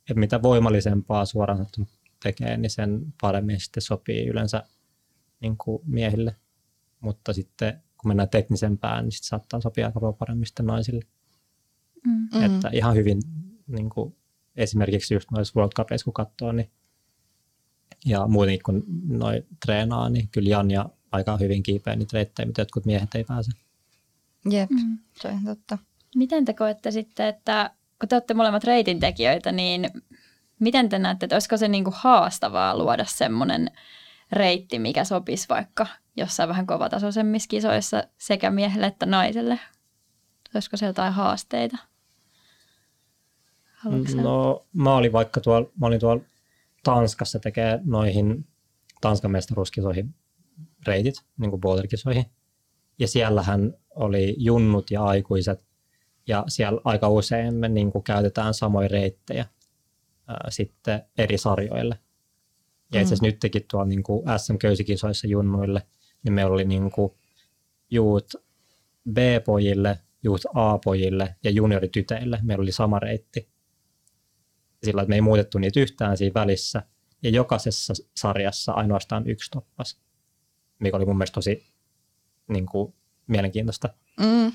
Että mitä voimallisempaa suoraan tekee, niin sen paremmin sitten sopii yleensä niin kuin miehille. Mutta sitten kun mennään teknisempään, niin sitten saattaa sopia aika paremmin sitten naisille. Mm. Että ihan hyvin niin kuin esimerkiksi just noissa World Cupissa kun katsoo, niin ja muutenkin kun noi treenaa, niin kyllä Janja aika hyvin kiipeä niitä reittejä, mitä jotkut miehet ei pääse. Jep, Mm. se on totta. Miten te koette sitten, että kun te olette molemmat reitintekijöitä, niin miten te näette, että olisiko se niinku haastavaa luoda semmoinen reitti, mikä sopisi vaikka jossain vähän kovatasoisemmissa kisoissa sekä miehelle että naiselle? Olisiko se jotain haasteita? Haluatko No mä olin vaikka tuolla, mä olin tuolla Tanskassa tekee noihin Tanskan mestaruuskisoihin reitit, niin kuin boulderkisoihin. Ja siellähän oli junnut ja aikuiset, ja siellä aika usein me niin kuin käytetään samoja reittejä ää, sitten eri sarjoille. Ja itse asiassa nytkin tuolla niin kuin SM-köysikisoissa junnuille, niin meillä oli niin kuin juut B-pojille, juut A-pojille ja juniorityteille. Meillä oli sama reitti. Sillä että me ei muutettu niitä yhtään siinä välissä. Ja jokaisessa sarjassa ainoastaan yksi toppas, mikä oli mun mielestä tosi niin kuin, mielenkiintoista. Mm.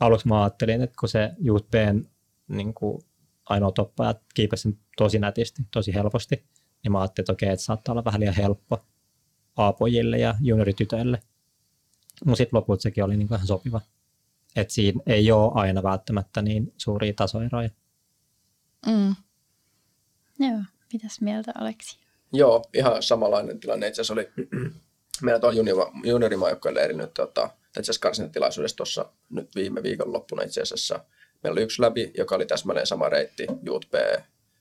Aluksi mä ajattelin, että kun se Bn niin kuin, ainoa toppaja kiipesi sen tosi nätisti, tosi helposti, niin mä ajattelin, että okei, että saattaa olla vähän liian helppo A-pojille ja junioritytöille. Mutta sitten lopulta sekin oli niin kuin ihan sopiva. Että siinä ei ole aina välttämättä niin suuria tasoeroja. Mm. Joo, mitäs mieltä Aleksi? Joo, ihan samanlainen tilanne. Itse asiassa oli meillä tuolla junior- juniorimaajoukkojen nyt tota, itse asiassa karsinatilaisuudessa tuossa nyt viime viikon loppuna itse asiassa. Meillä oli yksi läpi, joka oli täsmälleen sama reitti, B,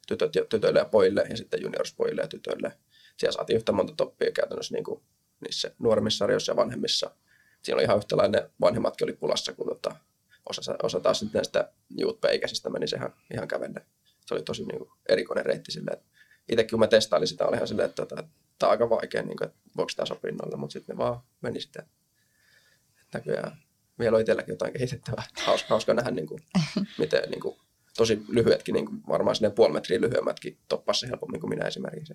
tytöt, ja- tytöille ja pojille ja sitten juniorspojille ja tytöille. Siellä saatiin yhtä monta toppia käytännössä niin kuin niissä nuoremmissa sarjoissa ja vanhemmissa. Siinä oli ihan yhtälainen, vanhemmatkin oli pulassa, kun tota, osa, osa taas sitten näistä Youth B-ikäisistä meni se ihan, ihan kävelle. Se oli tosi niin kuin, erikoinen reitti silleen, itsekin kun mä testailin sitä, oli ihan silleen, että tota, tämä on aika vaikea, niin kuin, että voiko tämä sopia noille, mutta sitten ne vaan meni sitten. Näköjään vielä on itselläkin jotain kehitettävää. Hauska, hauska nähdä, niin kuin, miten niin kuin, tosi lyhyetkin, niin kuin, varmaan sinne puoli metriä lyhyemmätkin toppasi se helpommin kuin minä esimerkiksi.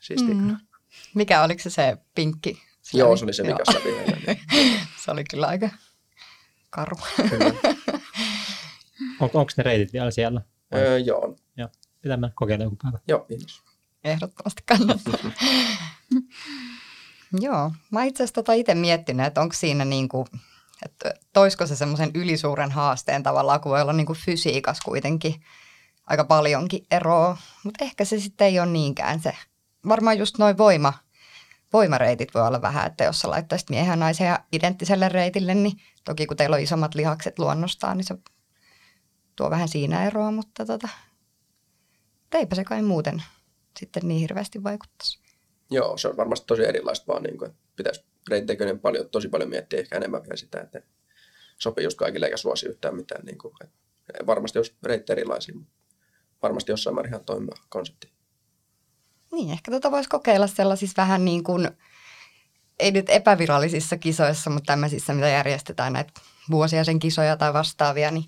Siistiä. Mm. Mikä oliko se se pinkki? Joo, se oli se, mikä Joo. sopi meille. se oli kyllä aika karu. Kyllä. On, onko ne reitit vielä siellä? Öö, joo, Joo. Pitää mennä kokeilla joku päivä. joo, kiitos. Ehdottomasti kannattaa. Joo, mä itse asiassa tota itse miettinyt, että onko siinä niinku, että toisko se semmoisen ylisuuren haasteen tavallaan, kun voi olla niinku fysiikas kuitenkin aika paljonkin eroa, mutta ehkä se sitten ei ole niinkään se. Varmaan just noin voima, voimareitit voi olla vähän, että jos sä laittaisit miehen ja naisen ja identtiselle reitille, niin toki kun teillä on isommat lihakset luonnostaan, niin se tuo vähän siinä eroa, mutta tota, eipä se kai muuten sitten niin hirveästi vaikuttaisi. Joo, se on varmasti tosi erilaista vaan, niin kuin, että pitäisi reitteikö paljon, tosi paljon miettiä ehkä enemmän vielä sitä, että sopii just kaikille eikä suosi yhtään mitään. Niin kuin, että varmasti jos reitti erilaisia, mutta varmasti jossain määrin ihan toimiva konsepti. Niin, ehkä tota voisi kokeilla sellaisissa vähän niin kuin ei nyt epävirallisissa kisoissa, mutta tämmöisissä, mitä järjestetään näitä vuosia sen kisoja tai vastaavia, niin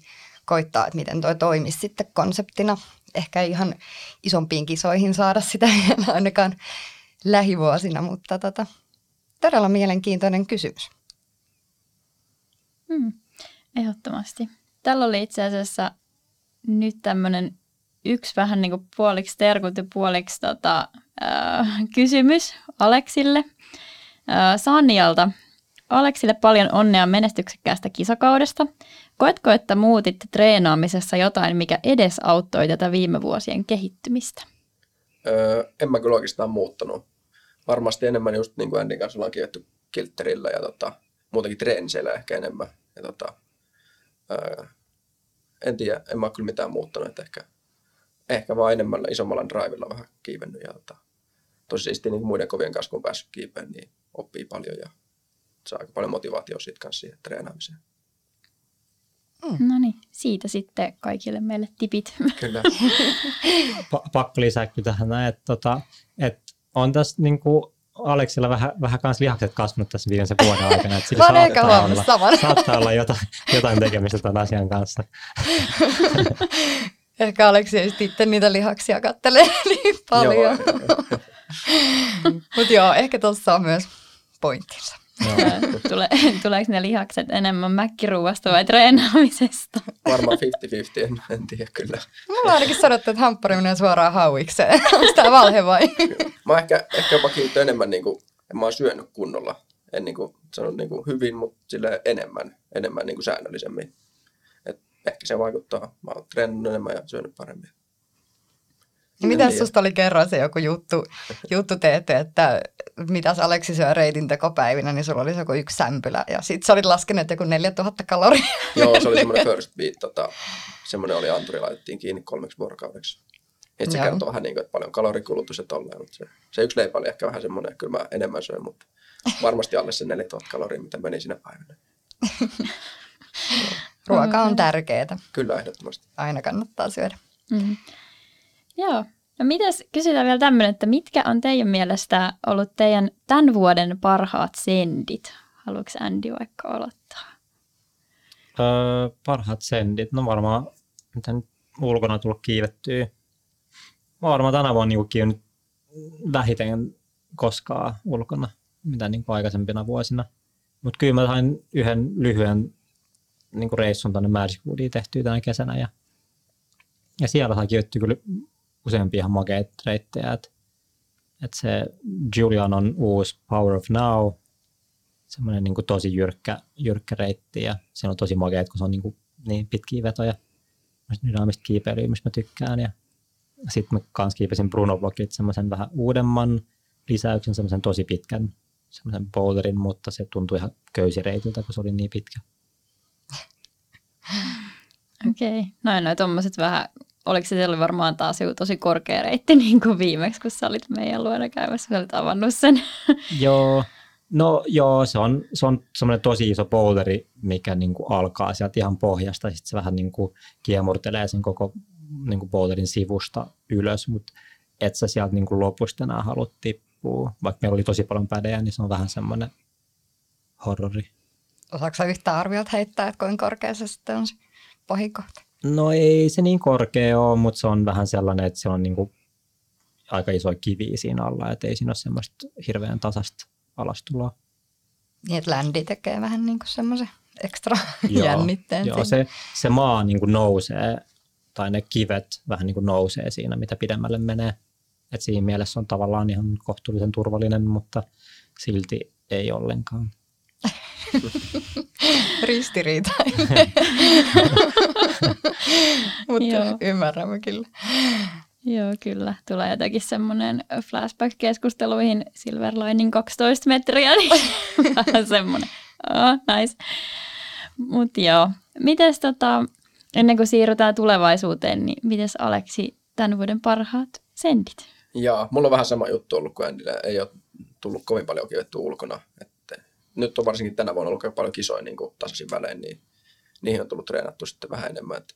koittaa, että miten toi toimisi sitten konseptina. Ehkä ihan isompiin kisoihin saada sitä ainakaan lähivuosina, mutta tota, todella mielenkiintoinen kysymys. Hmm, ehdottomasti. Tällä oli itse asiassa nyt tämmöinen yksi vähän niin kuin puoliksi terkut ja puoliksi tota, äh, kysymys Aleksille. Äh, Sanjalta. Aleksille paljon onnea menestyksekkäästä kisakaudesta. Koetko, että muutitte treenaamisessa jotain, mikä edesauttoi tätä viime vuosien kehittymistä? Öö, en mä kyllä oikeastaan muuttanut. Varmasti enemmän just niin kuin Andin kanssa ollaan kivetty kiltterillä ja tota, muutenkin treeniseillä ehkä enemmän. Ja tota, öö, en tiedä, en mä kyllä mitään muuttanut. Että ehkä, ehkä vaan enemmän isommalla drivilla vähän kiivennyt. Ja tota, tosi siistiä niin muiden kovien kanssa, kun päässyt kiipeen, niin oppii paljon ja saa aika paljon motivaatiota siitä kanssa siihen treenaamiseen. Mm. No niin, siitä sitten kaikille meille tipit. Kyllä. Pa- pakko lisää tähän näin, että, tota, että on tässä niin kuin Aleksilla vähän, vähän kans lihakset kasvanut tässä viimeisen vuoden aikana. Että sillä saattaa, olla, saman. saattaa olla jotain, jotain tekemistä tämän asian kanssa. Ehkä Aleksi ei sitten niitä lihaksia kattele niin paljon. Mutta joo, ehkä tuossa on myös pointtinsa. Tule, tuleeko ne lihakset enemmän mäkkiruuasta vai treenaamisesta? Varmaan 50-50, en, en tiedä kyllä. Mulla on ainakin sanottu, että hamppari menee suoraan hauikseen. Onko tämä valhe vai? Mä oon ehkä, ehkä jopa kiinnittänyt enemmän, niin kuin, en mä oon syönyt kunnolla. En niin kuin, sanonut niin kuin hyvin, mutta sille enemmän, enemmän niin kuin säännöllisemmin. Et ehkä se vaikuttaa. Mä oon treenannut enemmän ja syönyt paremmin. Niin Mitäs susta oli kerran se joku juttu, juttu teette, että mitäs Aleksi syö reitin tekopäivinä, niin sulla oli se joku yksi sämpylä ja sit sä olit laskenut joku 4000 kaloria. Joo, se oli semmoinen first beat, tota, semmoinen oli anturi, laitettiin kiinni kolmeksi vuorokaudeksi. Et se Joo. kertoo vähän niin kuin, että paljon kalorikulutus ja tolleen, mutta se, se yksi leipä oli ehkä vähän semmoinen, että kyllä mä enemmän söin, mutta varmasti alle se 4000 kaloria, mitä meni sinä päivänä. Ruoka on tärkeää. Kyllä ehdottomasti. Aina kannattaa syödä. Mm. Joo. No mitäs, kysytään vielä tämmöinen, että mitkä on teidän mielestä ollut teidän tämän vuoden parhaat sendit? Haluatko Andy vaikka aloittaa? Öö, parhaat sendit, no varmaan mitä nyt ulkona tullut kiivettyä. Mä varmaan tänä vuonna niin kiivennyt vähiten koskaan ulkona, mitä niin kuin aikaisempina vuosina. Mutta kyllä mä sain yhden lyhyen niin kuin reissun tuonne Magic tehtyä tänä kesänä ja, ja siellä sai kiivettyä kyllä useampia ihan makeita reittejä. Et, et se Julian on uusi Power of Now, semmoinen niin tosi jyrkkä, jyrkkä reitti ja se on tosi makeet, kun se on niin, kuin niin pitkiä vetoja. Dynaamista kiipeilyä, mistä mä tykkään. Ja sitten mä kans kiipesin Bruno Blockit semmoisen vähän uudemman lisäyksen, semmoisen tosi pitkän semmoisen boulderin, mutta se tuntui ihan köysireitiltä, kun se oli niin pitkä. Okei. Okay. Noin, noin tommoset vähän, oliko se se oli varmaan taas joku tosi korkea reitti niin kuin viimeksi, kun sä olit meidän luona käymässä, sä olit avannut sen. Joo, no joo, se on, se on semmoinen tosi iso boulderi, mikä niin kuin alkaa sieltä ihan pohjasta, sitten se vähän niin kuin kiemurtelee sen koko niin kuin boulderin sivusta ylös, mutta et sä sieltä niin kuin lopusta enää halua tippua. Vaikka meillä oli tosi paljon pädejä, niin se on vähän semmoinen horrori. Osaatko sä yhtään arviot heittää, että kuinka korkea se sitten on se pohjikohta? No ei se niin korkea ole, mutta se on vähän sellainen, että se on niin kuin aika iso kivi siinä alla, että ei siinä ole semmoista hirveän tasasta alastuloa. Niin, että ländi tekee vähän niin kuin semmoisen ekstra jännitteen. Joo, se, se maa niin kuin nousee, tai ne kivet vähän niin kuin nousee siinä, mitä pidemmälle menee. Et siinä mielessä on tavallaan ihan kohtuullisen turvallinen, mutta silti ei ollenkaan. Ristiriitainen. Mutta Joo. ymmärrämme kyllä. Joo, kyllä. Tulee jotenkin semmoinen flashback-keskusteluihin Silver Lining 12 metriä, niin vähän semmoinen. Oh, nice. Mutta joo, mites tota, ennen kuin siirrytään tulevaisuuteen, niin mites Aleksi tämän vuoden parhaat sendit? Ja mulla on vähän sama juttu ollut kuin Andyllä. Ei ole tullut kovin paljon kivettyä ulkona. Että nyt on varsinkin tänä vuonna ollut aika paljon kisoja niin kuin tasaisin välein, niin niihin on tullut treenattu sitten vähän enemmän. Että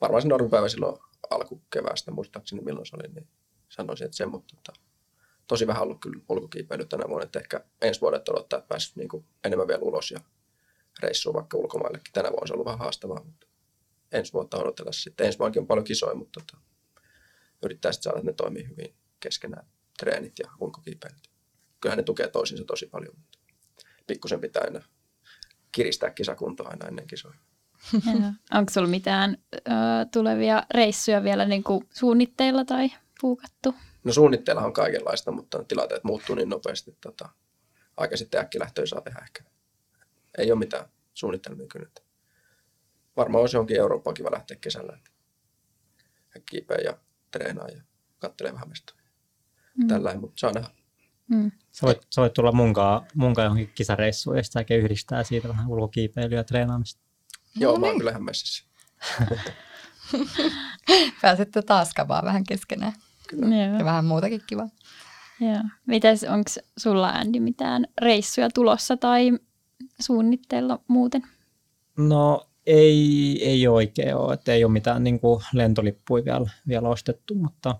varmaan se normipäivä silloin alkukeväästä, muistaakseni milloin se oli, niin sanoisin, että se, mutta tota, tosi vähän ollut kyllä ulkokiipeily tänä vuonna, että ehkä ensi vuodet odottaa, että pääsisi niin enemmän vielä ulos ja reissua vaikka ulkomaillekin. Tänä vuonna se on ollut vähän haastavaa, mutta ensi vuotta odotella sitten. Ensi vuonnakin on paljon kisoja, mutta tota, yrittää sitten saada, että ne toimii hyvin keskenään, treenit ja ulkokiipeilyt. Kyllähän ne tukee toisinsa tosi paljon, mutta pikkusen pitää aina kiristää kisakuntoa aina ennen kisoja. Onko sulla mitään ö, tulevia reissuja vielä niin kuin suunnitteilla tai puukattu? No suunnitteilla on kaikenlaista, mutta tilanteet muuttuu niin nopeasti, tota, aika sitten äkkilähtöä saa tehdä ehkä. Ei ole mitään suunnitelmia kyllä. Varmaan olisi johonkin Eurooppaan kiva lähteä kesällä. Kiipeä ja treenaa ja katselee vähän mestoja. Mm. Tällä mutta saa nähdä. Mm. Sä, voit, sä voit tulla munkaan, munkaan johonkin kisareissuun ja sitten yhdistää siitä vähän ulkokiipeilyä ja treenaamista. Joo, no mä oon niin. kyllä ihan messissä. Pääsette taas kavaa vähän keskenään. Kyllä. Ja vähän muutakin kiva. Joo. Mites, onko sulla Andy mitään reissuja tulossa tai suunnitteilla muuten? No ei, ei oikein ole, että ei ole mitään niin kuin lentolippuja vielä, vielä ostettu, mutta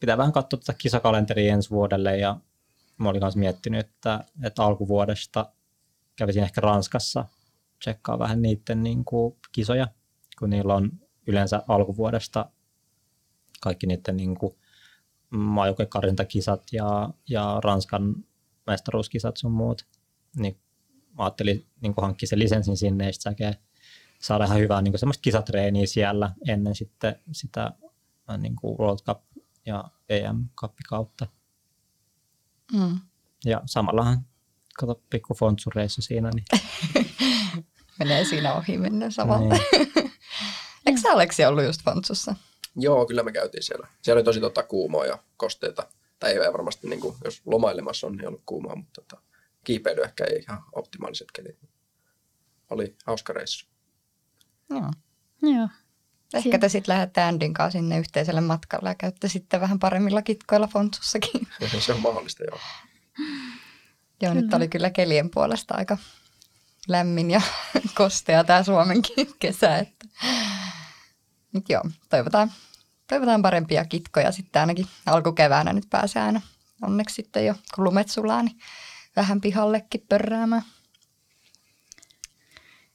pitää vähän katsoa tätä kisakalenteria ensi vuodelle ja mä olin myös miettinyt, että, että alkuvuodesta kävisin ehkä Ranskassa tsekkaa vähän niiden niin kuin kisoja, kun niillä on yleensä alkuvuodesta kaikki niiden niin kuin ja, ja Ranskan mestaruuskisat sun muut, niin mä ajattelin niin hankkia sen lisenssin sinne sitten saada ihan hyvää niin semmoista kisatreeniä siellä ennen sitten sitä niin kuin World Cup ja EM Cup kautta. Mm. Ja samallahan, kato pikku fontsureissu siinä. Niin. Menee siinä ohi mennä samalla. Niin. Eikö sä Aleksi ollut just Fontsussa? Joo, kyllä me käytiin siellä. Siellä oli tosi tota, kuumaa ja kosteita. Tai ei varmasti, niin kuin, jos lomailemassa on, niin ollut kuumaa, mutta tota, kiipeily ehkä ei ihan optimaaliset kelit. Oli hauska reissu. Joo. Joo. Ehkä te sitten lähdette Andin kanssa sinne yhteiselle matkalle ja käytte sitten vähän paremmilla kitkoilla Fontsussakin. Se on mahdollista, joo. joo, nyt oli kyllä kelien puolesta aika lämmin ja kostea tämä Suomenkin kesä. Että. Nyt joo, toivotaan, toivotaan parempia kitkoja sitten ainakin alkukeväänä nyt pääsee aina onneksi sitten jo, kun lumet sulaa, niin vähän pihallekin pörräämään.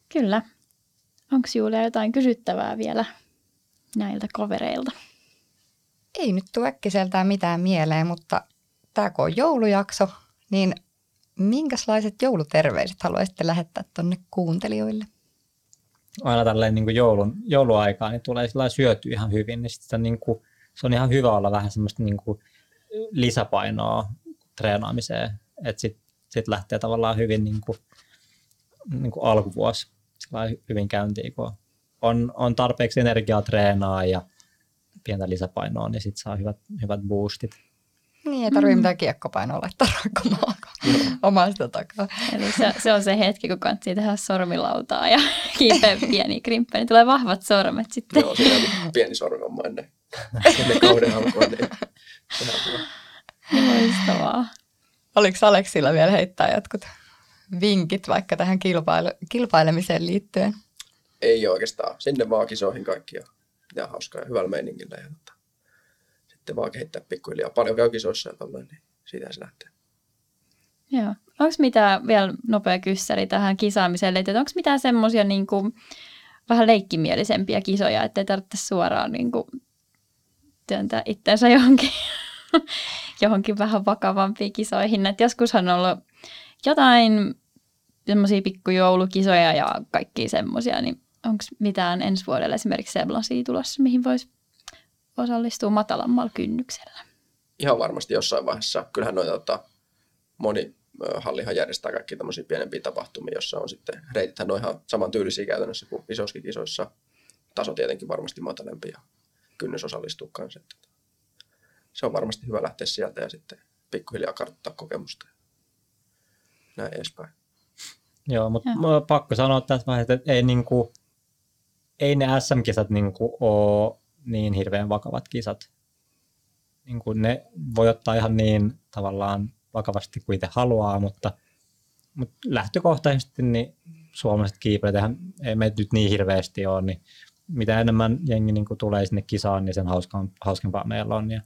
Kyllä. Onko Julia jotain kysyttävää vielä näiltä kavereilta? Ei nyt tule äkkiseltään mitään mieleen, mutta tämä kun on joulujakso, niin minkälaiset jouluterveiset haluaisitte lähettää tuonne kuuntelijoille? Aina tälleen niin kuin joulun, jouluaikaa niin tulee syöty ihan hyvin, niin sitä niin kuin, se on ihan hyvä olla vähän semmoista niin kuin lisäpainoa treenaamiseen, että sitten sit lähtee tavallaan hyvin niin kuin, niin kuin alkuvuosi hyvin käyntiin, kun on, on tarpeeksi energiaa treenaa ja pientä lisäpainoa, niin sitten saa hyvät, hyvät boostit. Niin, ei tarvitse mm. mitään kiekkopainoa laittaa rakkomaan omasta takaa. Eli se, se, on se hetki, kun kantsii tehdä sormilautaa ja kiipeä pieni krimppi, niin tulee vahvat sormet sitten. Joo, siinä oli pieni sormamma ennen, ennen kauden alkua. Niin Loistavaa. Oliko Aleksilla vielä heittää jotkut vinkit vaikka tähän kilpailu- kilpailemiseen liittyen? Ei oikeastaan. Sinne vaan kisoihin kaikki ja pitää hauskaa ja hyvällä meiningillä. Ja tota, sitten vaan kehittää pikkuhiljaa. Paljon käy kisoissa ja tolleen, niin siitä se lähtee. Joo. Onko mitään vielä nopea kyssäri tähän kisaamiseen liittyen? Onko mitään semmoisia niin vähän leikkimielisempiä kisoja, ettei tarvitse suoraan niin kuin, työntää itsensä johonkin, johonkin vähän vakavampiin kisoihin? Et joskushan on ollut jotain semmoisia pikkujoulukisoja ja kaikki semmoisia, niin onko mitään ensi vuodelle esimerkiksi sellaisia tulossa, mihin voisi osallistua matalammalla kynnyksellä? Ihan varmasti jossain vaiheessa. Kyllähän noita tota, moni hallihan järjestää kaikki tämmöisiä pienempiä tapahtumia, jossa on sitten, reitithän on ihan saman tyylisiä käytännössä kuin isoissakin kisoissa. Taso tietenkin varmasti matalempi ja kynnys osallistua kanssa. Se on varmasti hyvä lähteä sieltä ja sitten pikkuhiljaa karttaa kokemusta ja näin edespäin. Joo, mutta pakko sanoa tässä vaiheessa, että ei, niinku, ei ne SM-kisat niinku ole niin hirveän vakavat kisat. Niinku ne voi ottaa ihan niin tavallaan vakavasti kuin itse haluaa, mutta, mutta lähtökohtaisesti niin suomalaiset kiipeilijät ei me nyt niin hirveästi ole, niin mitä enemmän jengi niin tulee sinne kisaan, niin sen hauskan, hauskempaa meillä on. Ja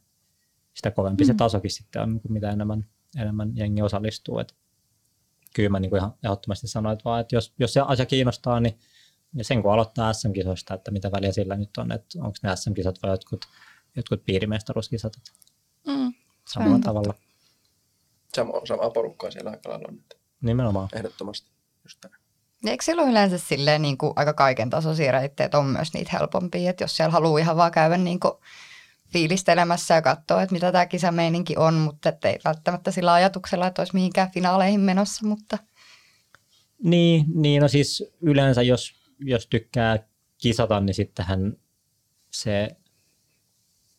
sitä kovempi mm. se tasokin sitten on, niin kuin mitä enemmän, enemmän jengi osallistuu. Et kyllä mä niin kuin ihan ehdottomasti sanoin, että, vaan, että jos, jos se asia kiinnostaa, niin, niin sen kun aloittaa SM-kisoista, että mitä väliä sillä nyt on, että onko ne SM-kisat vai jotkut, jotkut piirimestaruuskisat. Mm, samalla tavalla. Sama, samaa porukkaa siellä aika lailla on. Nimenomaan. Ehdottomasti. Just Eikö silloin yleensä silleen niin kuin aika kaiken tasoisia reitteet on myös niitä helpompia, että jos siellä haluaa ihan vaan käydä niin kuin fiilistelemässä ja katsoa, että mitä tämä kisameininki on, mutta ei välttämättä sillä ajatuksella, että olisi mihinkään finaaleihin menossa, mutta... Niin, niin no siis yleensä jos, jos tykkää kisata, niin sittenhän se,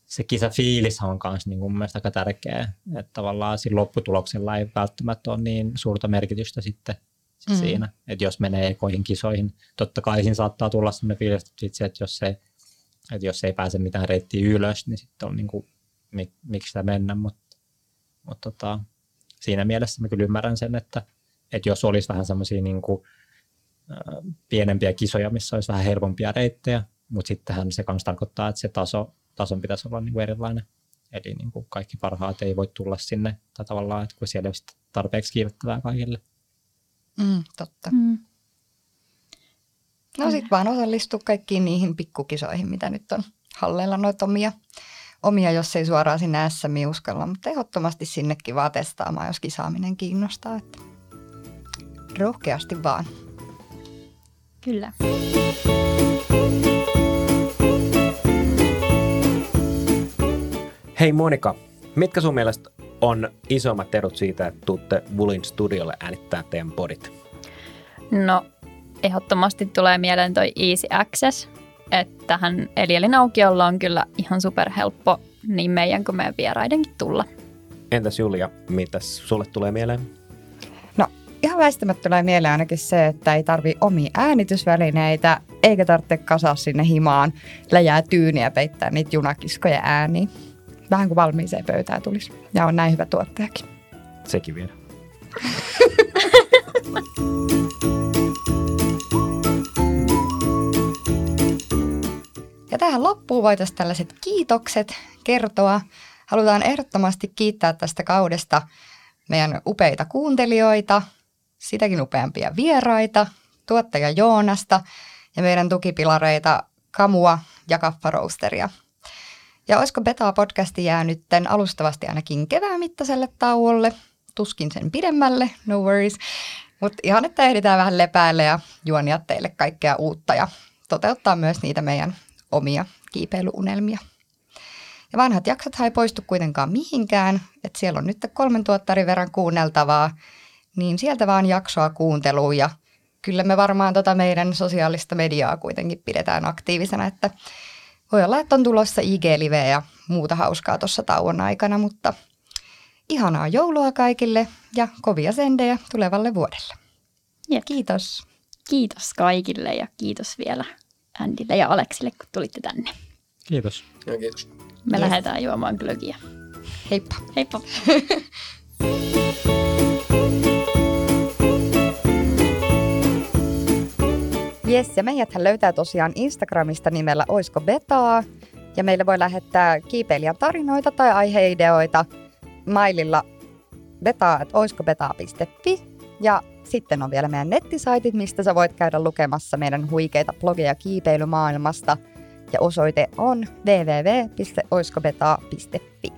se kisafiilis on myös niin mun mielestä aika tärkeä, että tavallaan sillä lopputuloksella ei välttämättä ole niin suurta merkitystä sitten sit mm. siinä, että jos menee ekoihin kisoihin, totta kai siinä saattaa tulla sellainen fiilis, että jos se että jos ei pääse mitään reittiä ylös, niin sitten on niin kuin, mik, miksi sitä mennä, mutta, mutta tota, siinä mielessä mä kyllä ymmärrän sen, että, että jos olisi vähän semmoisia niin kuin, pienempiä kisoja, missä olisi vähän helpompia reittejä, mutta sittenhän se myös tarkoittaa, että se taso, tason pitäisi olla niin kuin erilainen. Eli niin kuin kaikki parhaat ei voi tulla sinne, tai tavallaan, että kun siellä ei ole tarpeeksi kiivettävää kaikille. Mm, totta. Mm. No sitten vaan osallistua kaikkiin niihin pikkukisoihin, mitä nyt on halleilla noita omia, omia, jos ei suoraan sinne SMI uskalla, mutta ehdottomasti sinnekin vaan testaamaan, jos kisaaminen kiinnostaa. Että rohkeasti vaan. Kyllä. Hei Monika, mitkä sun mielestä on isommat erot siitä, että tuutte Bulin studiolle äänittää teidän podit? No ehdottomasti tulee mieleen toi Easy Access, että tähän Elielin aukiolla on kyllä ihan superhelppo niin meidän kuin meidän vieraidenkin tulla. Entäs Julia, mitä sulle tulee mieleen? Ihan väistämättä tulee mieleen ainakin se, että ei tarvi omia äänitysvälineitä, eikä tarvitse kasaa sinne himaan läjää tyyniä peittää niitä junakiskoja ääniä. Vähän kuin valmiiseen pöytään tulisi. Ja on näin hyvä tuottajakin. Sekin vielä. Ja tähän loppuun voitaisiin tällaiset kiitokset kertoa. Halutaan ehdottomasti kiittää tästä kaudesta meidän upeita kuuntelijoita, sitäkin upeampia vieraita, tuottaja Joonasta ja meidän tukipilareita Kamua ja Kaffaroosteria. Ja olisiko Betaa podcasti jäänyt alustavasti ainakin kevään mittaiselle tauolle, tuskin sen pidemmälle, no worries. Mutta ihan, että ehditään vähän lepäälle ja juonia teille kaikkea uutta ja toteuttaa myös niitä meidän omia kiipeilyunelmia. Ja vanhat jaksot ei poistu kuitenkaan mihinkään, että siellä on nyt kolmen tuottarin verran kuunneltavaa, niin sieltä vaan jaksoa kuunteluun ja kyllä me varmaan tota meidän sosiaalista mediaa kuitenkin pidetään aktiivisena, että voi olla, että on tulossa IG-liveä ja muuta hauskaa tuossa tauon aikana, mutta ihanaa joulua kaikille ja kovia sendejä tulevalle vuodelle. Ja kiitos. Kiitos kaikille ja kiitos vielä Andille ja Aleksille, kun tulitte tänne. Kiitos. Ja kiitos. Me yes. lähdetään juomaan glögiä. Heippa. Heippa. Jes, ja meidät löytää tosiaan Instagramista nimellä Oisko Betaa, ja meille voi lähettää kiipeilijän tarinoita tai aiheideoita maililla beta.oiskobetaa.fi ja sitten on vielä meidän nettisaitit, mistä sä voit käydä lukemassa meidän huikeita blogeja kiipeilymaailmasta. Ja osoite on www.oiskobeta.fi.